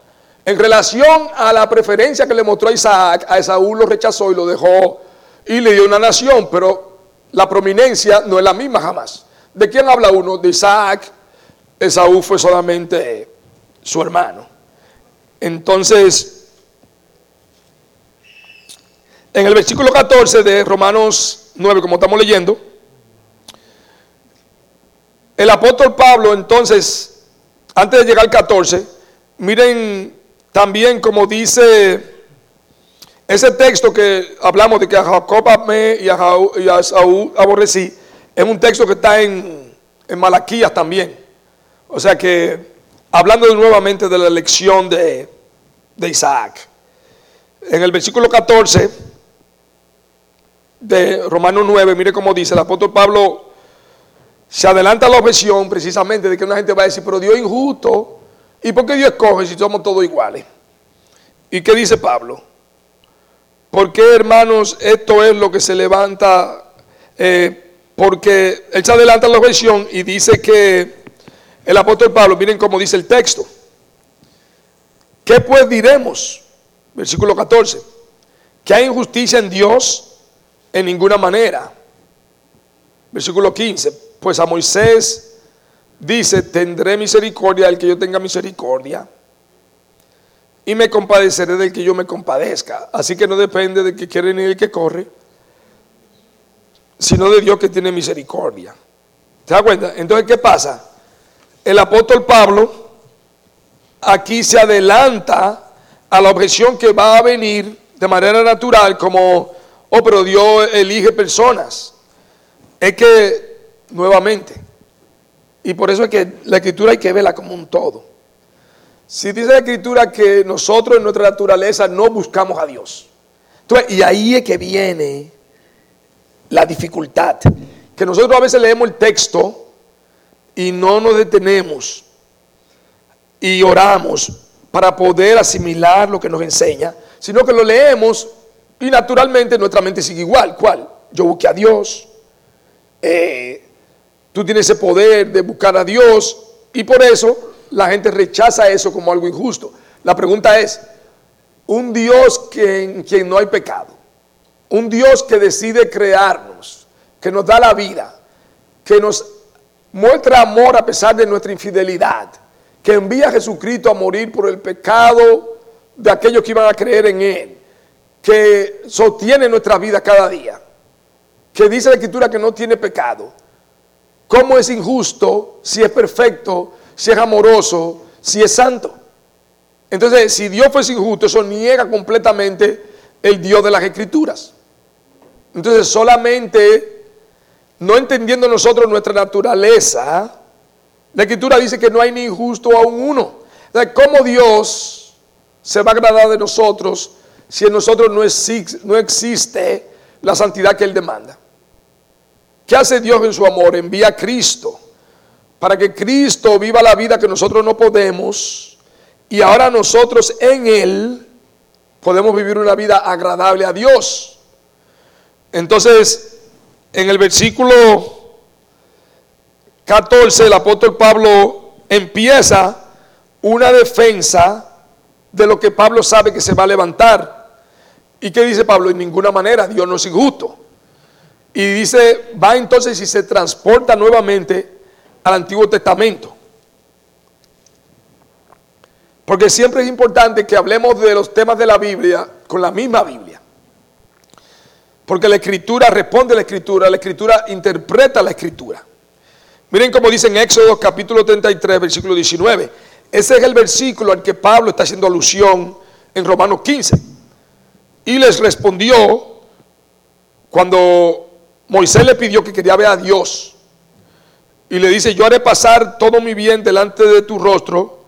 En relación a la preferencia que le mostró a Isaac, a Esaú lo rechazó y lo dejó y le dio una nación, pero la prominencia no es la misma jamás. ¿De quién habla uno? De Isaac. Esaú fue solamente su hermano. Entonces, en el versículo 14 de Romanos 9, como estamos leyendo, el apóstol Pablo, entonces, antes de llegar al 14, miren también como dice ese texto que hablamos de que a Jacob amé y a, Saúl aborrecí, es un texto que está en, en Malaquías también. O sea que, hablando nuevamente de la elección de, de Isaac, en el versículo 14 de Romanos 9, mire cómo dice el apóstol Pablo se adelanta la objeción precisamente de que una gente va a decir, pero Dios es injusto. ¿Y por qué Dios escoge si somos todos iguales? ¿Y qué dice Pablo? ¿Por qué, hermanos, esto es lo que se levanta? Eh, porque él se adelanta la objeción y dice que el apóstol Pablo, miren cómo dice el texto. ¿Qué pues diremos? Versículo 14. Que hay injusticia en Dios en ninguna manera. Versículo 15 pues a Moisés dice, tendré misericordia del que yo tenga misericordia. y me compadeceré del que yo me compadezca. Así que no depende de que quiere ni el que corre, sino de Dios que tiene misericordia. ¿Te das cuenta? Entonces, ¿qué pasa? El apóstol Pablo aquí se adelanta a la objeción que va a venir de manera natural como, oh, pero Dios elige personas. Es que, nuevamente, y por eso es que la escritura hay que verla como un todo. Si dice la escritura que nosotros en nuestra naturaleza no buscamos a Dios. y ahí es que viene la dificultad. Que nosotros a veces leemos el texto y no nos detenemos y oramos para poder asimilar lo que nos enseña, sino que lo leemos y naturalmente nuestra mente sigue igual. ¿Cuál? Yo busqué a Dios. Eh, tú tienes ese poder de buscar a Dios y por eso la gente rechaza eso como algo injusto. La pregunta es, un Dios que, en quien no hay pecado, un Dios que decide crearnos, que nos da la vida, que nos muestra amor a pesar de nuestra infidelidad, que envía a Jesucristo a morir por el pecado de aquellos que iban a creer en Él, que sostiene nuestra vida cada día, que dice la Escritura que no tiene pecado. ¿Cómo es injusto si es perfecto si es amoroso, si es santo. Entonces, si Dios fuese injusto, eso niega completamente el Dios de las Escrituras. Entonces, solamente no entendiendo nosotros nuestra naturaleza, la Escritura dice que no hay ni injusto aún uno. ¿Cómo Dios se va a agradar de nosotros si en nosotros no no existe la santidad que Él demanda? ¿Qué hace Dios en su amor? Envía a Cristo para que Cristo viva la vida que nosotros no podemos y ahora nosotros en Él podemos vivir una vida agradable a Dios. Entonces, en el versículo 14, el apóstol Pablo empieza una defensa de lo que Pablo sabe que se va a levantar. ¿Y qué dice Pablo? En ninguna manera, Dios no es injusto. Y dice, va entonces y se transporta nuevamente al Antiguo Testamento. Porque siempre es importante que hablemos de los temas de la Biblia con la misma Biblia. Porque la escritura responde a la escritura, la escritura interpreta la escritura. Miren cómo dice en Éxodo capítulo 33, versículo 19. Ese es el versículo al que Pablo está haciendo alusión en Romanos 15. Y les respondió cuando Moisés le pidió que quería ver a Dios y le dice, yo haré pasar todo mi bien delante de tu rostro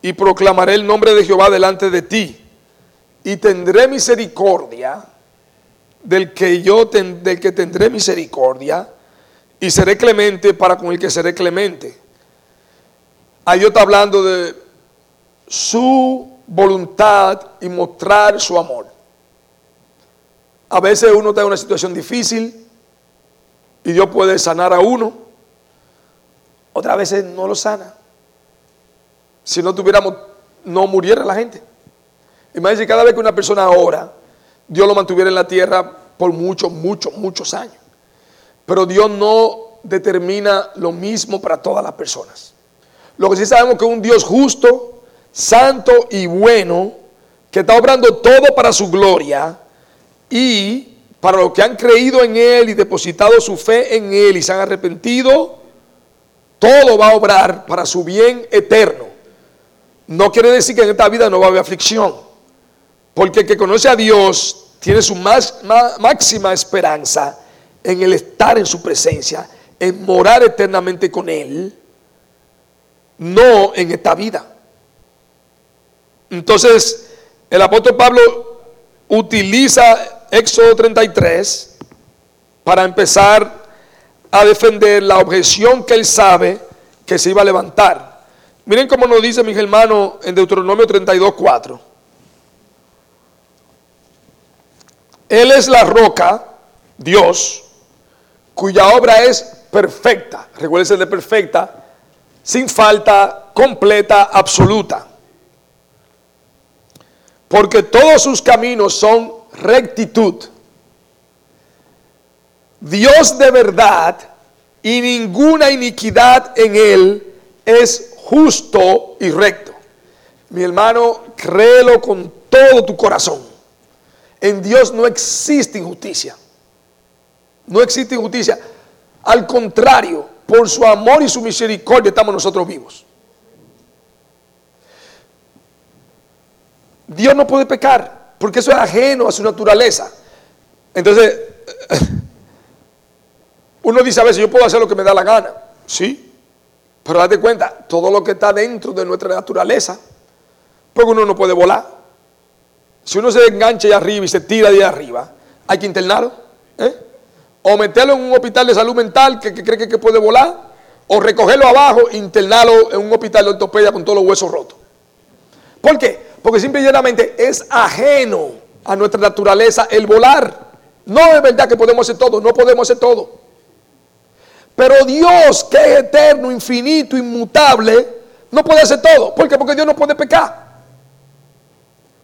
y proclamaré el nombre de Jehová delante de ti. Y tendré misericordia del que yo del que tendré misericordia y seré clemente para con el que seré clemente. Ahí Dios está hablando de su voluntad y mostrar su amor. A veces uno está en una situación difícil y Dios puede sanar a uno otras veces no lo sana. Si no tuviéramos, no muriera la gente. Imagínense cada vez que una persona ora, Dios lo mantuviera en la tierra por muchos, muchos, muchos años. Pero Dios no determina lo mismo para todas las personas. Lo que sí sabemos que un Dios justo, santo y bueno, que está obrando todo para su gloria y para los que han creído en Él y depositado su fe en Él y se han arrepentido, todo va a obrar para su bien eterno. No quiere decir que en esta vida no va a haber aflicción. Porque el que conoce a Dios tiene su más, máxima esperanza en el estar en su presencia, en morar eternamente con Él, no en esta vida. Entonces, el apóstol Pablo utiliza Éxodo 33 para empezar a defender la objeción que él sabe que se iba a levantar. Miren cómo nos dice mi hermano en Deuteronomio 32, 4. Él es la roca, Dios, cuya obra es perfecta. Recuérdense de perfecta, sin falta, completa, absoluta. Porque todos sus caminos son rectitud Dios de verdad y ninguna iniquidad en él es justo y recto. Mi hermano, créelo con todo tu corazón. En Dios no existe injusticia. No existe injusticia. Al contrario, por su amor y su misericordia estamos nosotros vivos. Dios no puede pecar, porque eso es ajeno a su naturaleza. Entonces, uno dice a veces, yo puedo hacer lo que me da la gana. Sí, pero date cuenta, todo lo que está dentro de nuestra naturaleza, porque uno no puede volar. Si uno se engancha ahí arriba y se tira de arriba, hay que internarlo. ¿eh? O meterlo en un hospital de salud mental que, cree que, puede volar, o recogerlo abajo e internarlo en un hospital de ortopedia con todos los huesos rotos. ¿Por qué? Porque simplemente es ajeno a nuestra naturaleza el volar. No es verdad que podemos hacer todo, no podemos hacer todo. Pero Dios, que es eterno, infinito, inmutable, no puede hacer todo. ¿Por qué? Porque Dios no puede pecar.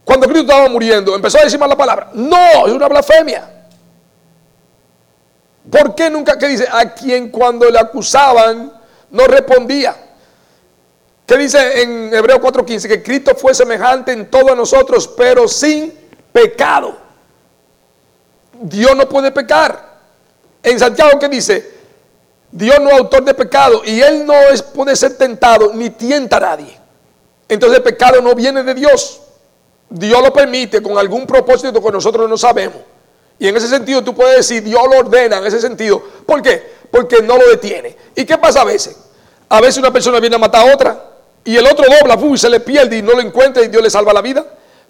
Cuando Cristo estaba muriendo, empezó a decir mal la palabra. No, es una blasfemia. ¿Por qué nunca? ¿Qué dice? A quien cuando le acusaban no respondía. ¿Qué dice en Hebreo 4:15? Que Cristo fue semejante en todos nosotros, pero sin pecado. Dios no puede pecar. En Santiago, ¿qué dice? Dios no es autor de pecado y Él no es, puede ser tentado ni tienta a nadie. Entonces el pecado no viene de Dios. Dios lo permite con algún propósito que nosotros no sabemos. Y en ese sentido tú puedes decir, Dios lo ordena en ese sentido. ¿Por qué? Porque no lo detiene. ¿Y qué pasa a veces? A veces una persona viene a matar a otra y el otro dobla y se le pierde y no lo encuentra y Dios le salva la vida.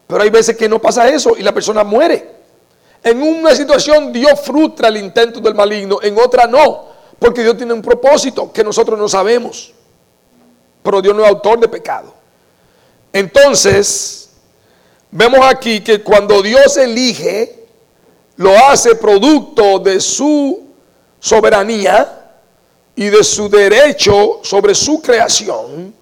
Pero hay veces que no pasa eso y la persona muere. En una situación Dios frustra el intento del maligno, en otra no. Porque Dios tiene un propósito que nosotros no sabemos. Pero Dios no es autor de pecado. Entonces, Vemos aquí que cuando Dios elige, lo hace producto de su soberanía y de su derecho sobre su creación,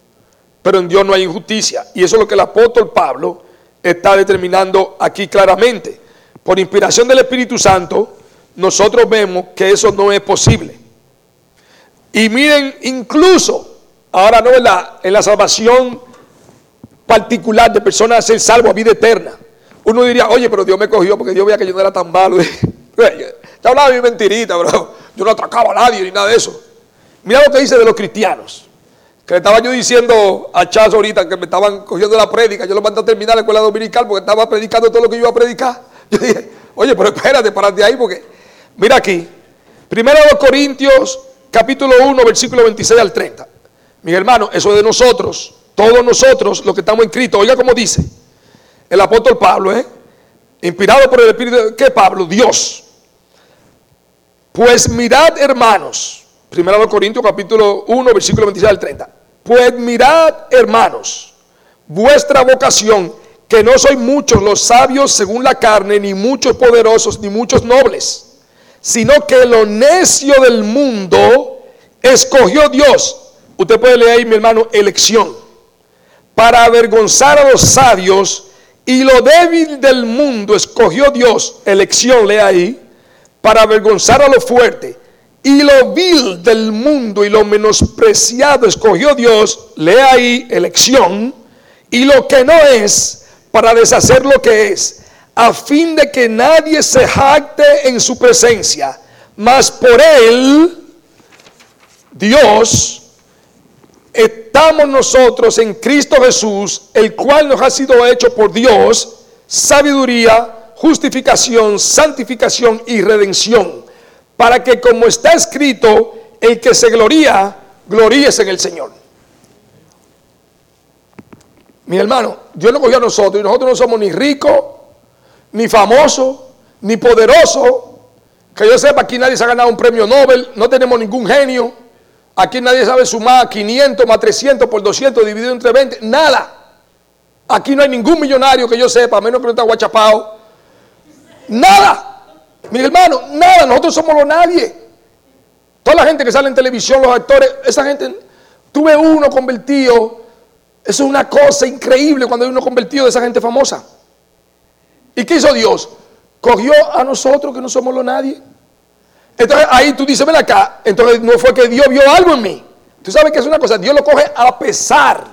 pero en Dios no hay injusticia. Y eso es lo que el apóstol Pablo está determinando aquí claramente. Por inspiración del Espíritu Santo, nosotros vemos que eso no es posible. Y miren, incluso, ahora no en la, en la salvación particular de personas a ser salvo a vida eterna. Uno diría, oye, pero Dios me cogió porque Dios veía que yo no era tan malo. Te hablaba de mi mentirita, bro. Yo no atracaba a nadie ni nada de eso. Mira lo que dice de los cristianos. Que le estaba yo diciendo a Chaz ahorita que me estaban cogiendo la prédica. Yo lo mandé a terminar la escuela dominical porque estaba predicando todo lo que yo iba a predicar. Yo dije, oye, pero espérate, de ahí porque. Mira aquí. Primero los Corintios, capítulo 1, versículo 26 al 30. Mi hermano, eso es de nosotros. Todos nosotros, los que estamos inscritos, oiga como dice el apóstol Pablo, ¿eh? inspirado por el Espíritu, ¿qué Pablo? Dios. Pues mirad, hermanos, primero de Corintios capítulo 1, versículo 26 al 30. Pues mirad, hermanos, vuestra vocación, que no sois muchos los sabios según la carne, ni muchos poderosos, ni muchos nobles, sino que lo necio del mundo escogió Dios. Usted puede leer ahí, mi hermano, elección para avergonzar a los sabios y lo débil del mundo escogió Dios, elección, lea ahí, para avergonzar a lo fuerte. Y lo vil del mundo y lo menospreciado escogió Dios, lea ahí, elección. Y lo que no es, para deshacer lo que es, a fin de que nadie se jacte en su presencia. Mas por él, Dios, estamos nosotros en Cristo Jesús, el cual nos ha sido hecho por Dios sabiduría, justificación, santificación y redención, para que como está escrito, el que se gloría, gloríese en el Señor. Mi hermano, Dios nos cogió a nosotros y nosotros no somos ni ricos, ni famosos, ni poderosos. Que yo sepa, aquí nadie se ha ganado un premio Nobel, no tenemos ningún genio. Aquí nadie sabe sumar 500 más 300 por 200 dividido entre 20. Nada. Aquí no hay ningún millonario que yo sepa, a menos que no está guachapao. Nada. Mi hermano, nada. Nosotros somos los nadie. Toda la gente que sale en televisión, los actores, esa gente, tuve uno convertido. Eso es una cosa increíble cuando hay uno convertido de esa gente famosa. ¿Y qué hizo Dios? Cogió a nosotros que no somos los nadie entonces ahí tú dices, ven acá, entonces no fue que Dios vio algo en mí. Tú sabes que es una cosa, Dios lo coge a pesar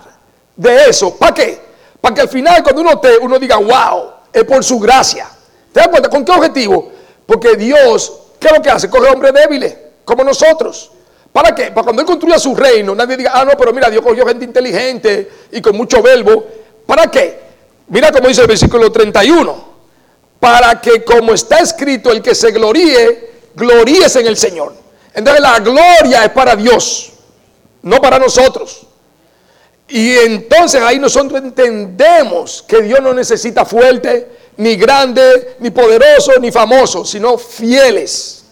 de eso. ¿Para qué? Para que al final cuando uno te, uno diga, wow, es por su gracia. ¿Te das cuenta? ¿Con qué objetivo? Porque Dios, ¿qué es lo que hace? Coge hombres débiles, como nosotros. ¿Para qué? Para cuando Él construya su reino, nadie diga, ah, no, pero mira, Dios cogió gente inteligente y con mucho verbo. ¿Para qué? Mira cómo dice el versículo 31. Para que como está escrito, el que se gloríe, gloríese en el Señor. Entonces la gloria es para Dios, no para nosotros. Y entonces ahí nosotros entendemos que Dios no necesita fuerte, ni grande, ni poderoso, ni famoso, sino fieles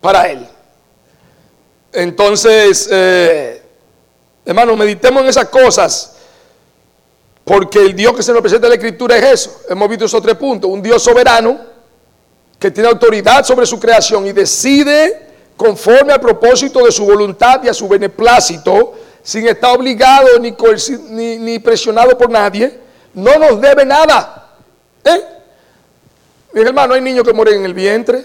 para Él. Entonces, eh, hermano, meditemos en esas cosas, porque el Dios que se nos presenta en la Escritura es eso. Hemos visto esos tres puntos. Un Dios soberano que tiene autoridad sobre su creación y decide conforme al propósito de su voluntad y a su beneplácito, sin estar obligado ni, ni, presionado por nadie, no nos debe nada. ¿Eh? Mi hermano, hay niños que mueren en el vientre,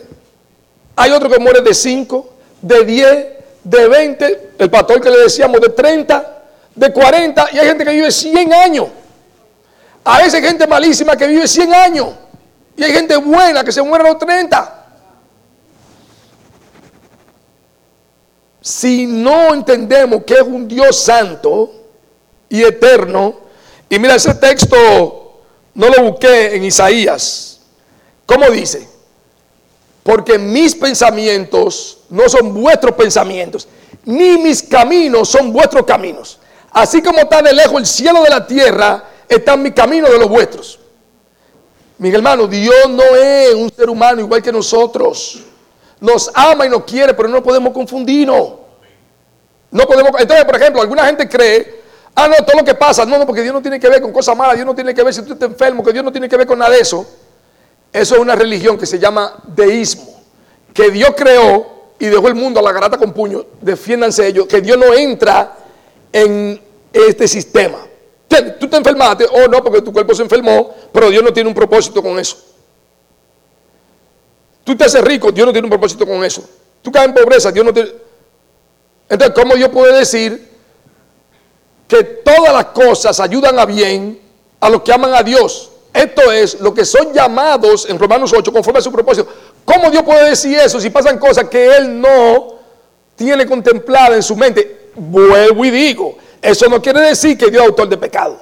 hay otros que mueren de 5, de 10, de 20, el pastor que le decíamos de 30, de 40, y hay gente que vive 100 años. A veces gente malísima que vive 100 años, y hay gente buena que se muere a los 30. Si no entendemos que es un Dios santo y eterno, y mira ese texto, no lo busqué en Isaías, ¿cómo dice? Porque mis pensamientos no son vuestros pensamientos, ni mis caminos son vuestros caminos. Así como está de lejos el cielo de la tierra, están mis caminos de los vuestros. Mi hermano, Dios no es un ser humano igual que nosotros. Nos ama y nos quiere, pero no podemos confundirnos. No podemos. Entonces, por ejemplo, alguna gente cree, ah, no, todo lo que pasa, no, no, porque Dios no tiene que ver con cosas malas, Dios no tiene que ver si tú estás enfermo, que Dios no tiene que ver con nada de eso. Eso es una religión que se llama deísmo, que Dios creó y dejó el mundo a la garata con puño. Defiéndanse ellos, que Dios no entra en este sistema. Tú te enfermaste, oh, no, porque tu cuerpo se enfermó, pero Dios no tiene un propósito con eso. Tú te haces rico, Dios no tiene un propósito con eso. Tú caes en pobreza, Dios no tiene... Entonces, ¿cómo yo puedo decir que todas las cosas ayudan a bien a los que aman a Dios? Esto es lo que son llamados en Romanos 8 conforme a su propósito. ¿Cómo Dios puede decir eso si pasan cosas que Él no tiene contemplada en su mente? Vuelvo y digo, eso no quiere decir que Dios es autor de pecado,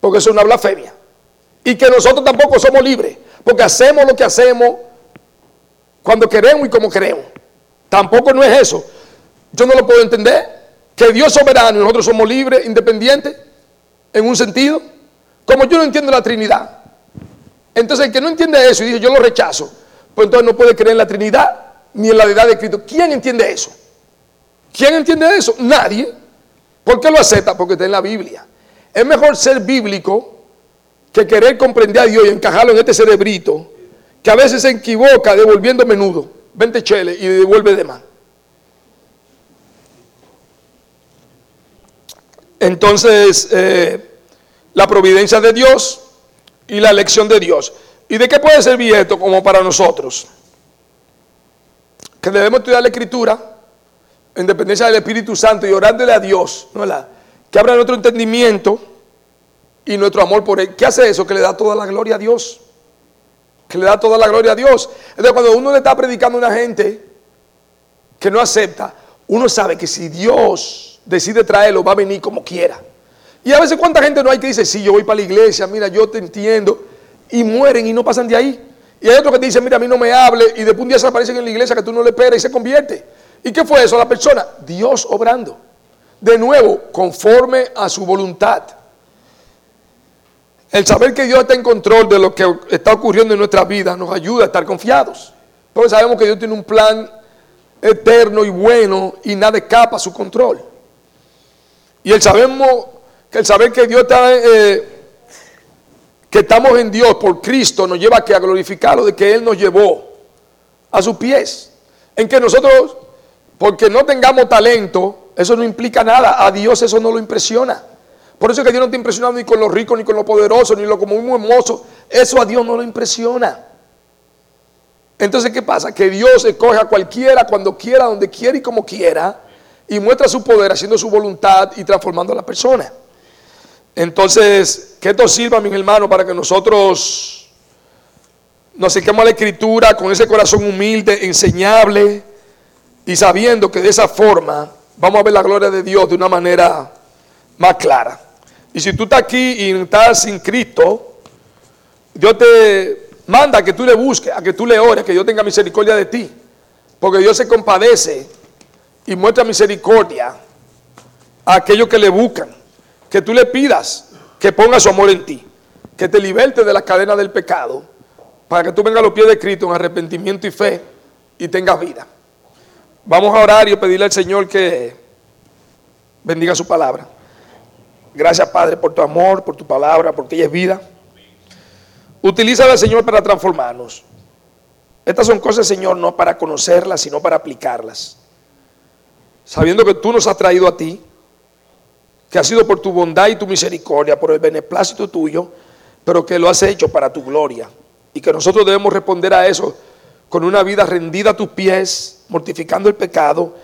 porque eso es una blasfemia. Y que nosotros tampoco somos libres, porque hacemos lo que hacemos cuando queremos y como queremos. Tampoco no es eso. Yo no lo puedo entender. Que Dios soberano y nosotros somos libres, independientes, en un sentido. Como yo no entiendo la Trinidad. Entonces el que no entiende eso y dice yo lo rechazo, pues entonces no puede creer en la Trinidad ni en la deidad de Cristo. ¿Quién entiende eso? ¿Quién entiende eso? Nadie. ¿Por qué lo acepta? Porque está en la Biblia. Es mejor ser bíblico que querer comprender a Dios y encajarlo en este cerebrito que a veces se equivoca devolviendo menudo. Vente chele y devuelve de más. Entonces, eh, la providencia de Dios y la elección de Dios. ¿Y de qué puede servir esto como para nosotros? Que debemos estudiar la Escritura en dependencia del Espíritu Santo y orándole a Dios, ¿no? que abra nuestro entendimiento y nuestro amor por Él. ¿Qué hace eso? Que le da toda la gloria a Dios. Que le da toda la gloria a Dios. Entonces, cuando uno le está predicando a una gente que no acepta, uno sabe que si Dios decide traerlo, va a venir como quiera. Y a veces, ¿cuánta gente no hay que dice, sí, yo voy para la iglesia, mira, yo te entiendo, y mueren y no pasan de ahí? Y hay otro que te dice, mira, a mí no me hable, y después un día se aparecen en la iglesia que tú no le esperas y se convierte. ¿Y qué fue eso? La persona, Dios obrando. De nuevo, conforme a su voluntad. El saber que Dios está en control de lo que está ocurriendo en nuestra vida nos ayuda a estar confiados. Porque sabemos que Dios tiene un plan eterno y bueno y nada escapa a su control. Y el sabemos que el saber que Dios está eh, que estamos en Dios por Cristo nos lleva a, que a glorificarlo de que Él nos llevó a sus pies. En que nosotros porque no tengamos talento, eso no implica nada. A Dios eso no lo impresiona. Por eso es que Dios no está impresionado ni con los ricos, ni con los poderosos, ni lo como muy hermoso. Eso a Dios no lo impresiona. Entonces, ¿qué pasa? Que Dios escoge a cualquiera, cuando quiera, donde quiera y como quiera, y muestra su poder haciendo su voluntad y transformando a la persona. Entonces, que esto sirva, mis hermanos, para que nosotros nos acerquemos a la escritura con ese corazón humilde, enseñable y sabiendo que de esa forma vamos a ver la gloria de Dios de una manera más clara. Y si tú estás aquí y estás sin Cristo, Dios te manda a que tú le busques, a que tú le ores, que Dios tenga misericordia de ti. Porque Dios se compadece y muestra misericordia a aquellos que le buscan. Que tú le pidas que ponga su amor en ti, que te liberte de la cadena del pecado, para que tú vengas a los pies de Cristo en arrepentimiento y fe y tengas vida. Vamos a orar y pedirle al Señor que bendiga su palabra. Gracias, Padre, por tu amor, por tu palabra, porque ella es vida. Utilízala, Señor, para transformarnos. Estas son cosas, Señor, no para conocerlas, sino para aplicarlas. Sabiendo que tú nos has traído a ti, que ha sido por tu bondad y tu misericordia, por el beneplácito tuyo, pero que lo has hecho para tu gloria. Y que nosotros debemos responder a eso con una vida rendida a tus pies, mortificando el pecado,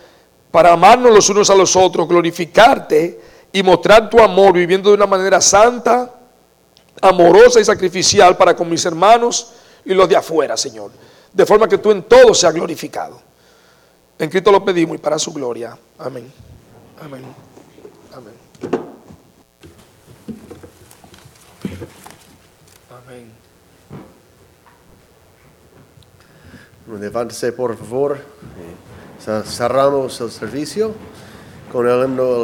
para amarnos los unos a los otros, glorificarte y mostrar tu amor viviendo de una manera santa, amorosa y sacrificial para con mis hermanos y los de afuera, Señor. De forma que tú en todo seas glorificado. En Cristo lo pedimos y para su gloria. Amén. Amén. Levántese por favor. Eh, Cerramos el servicio con el himno.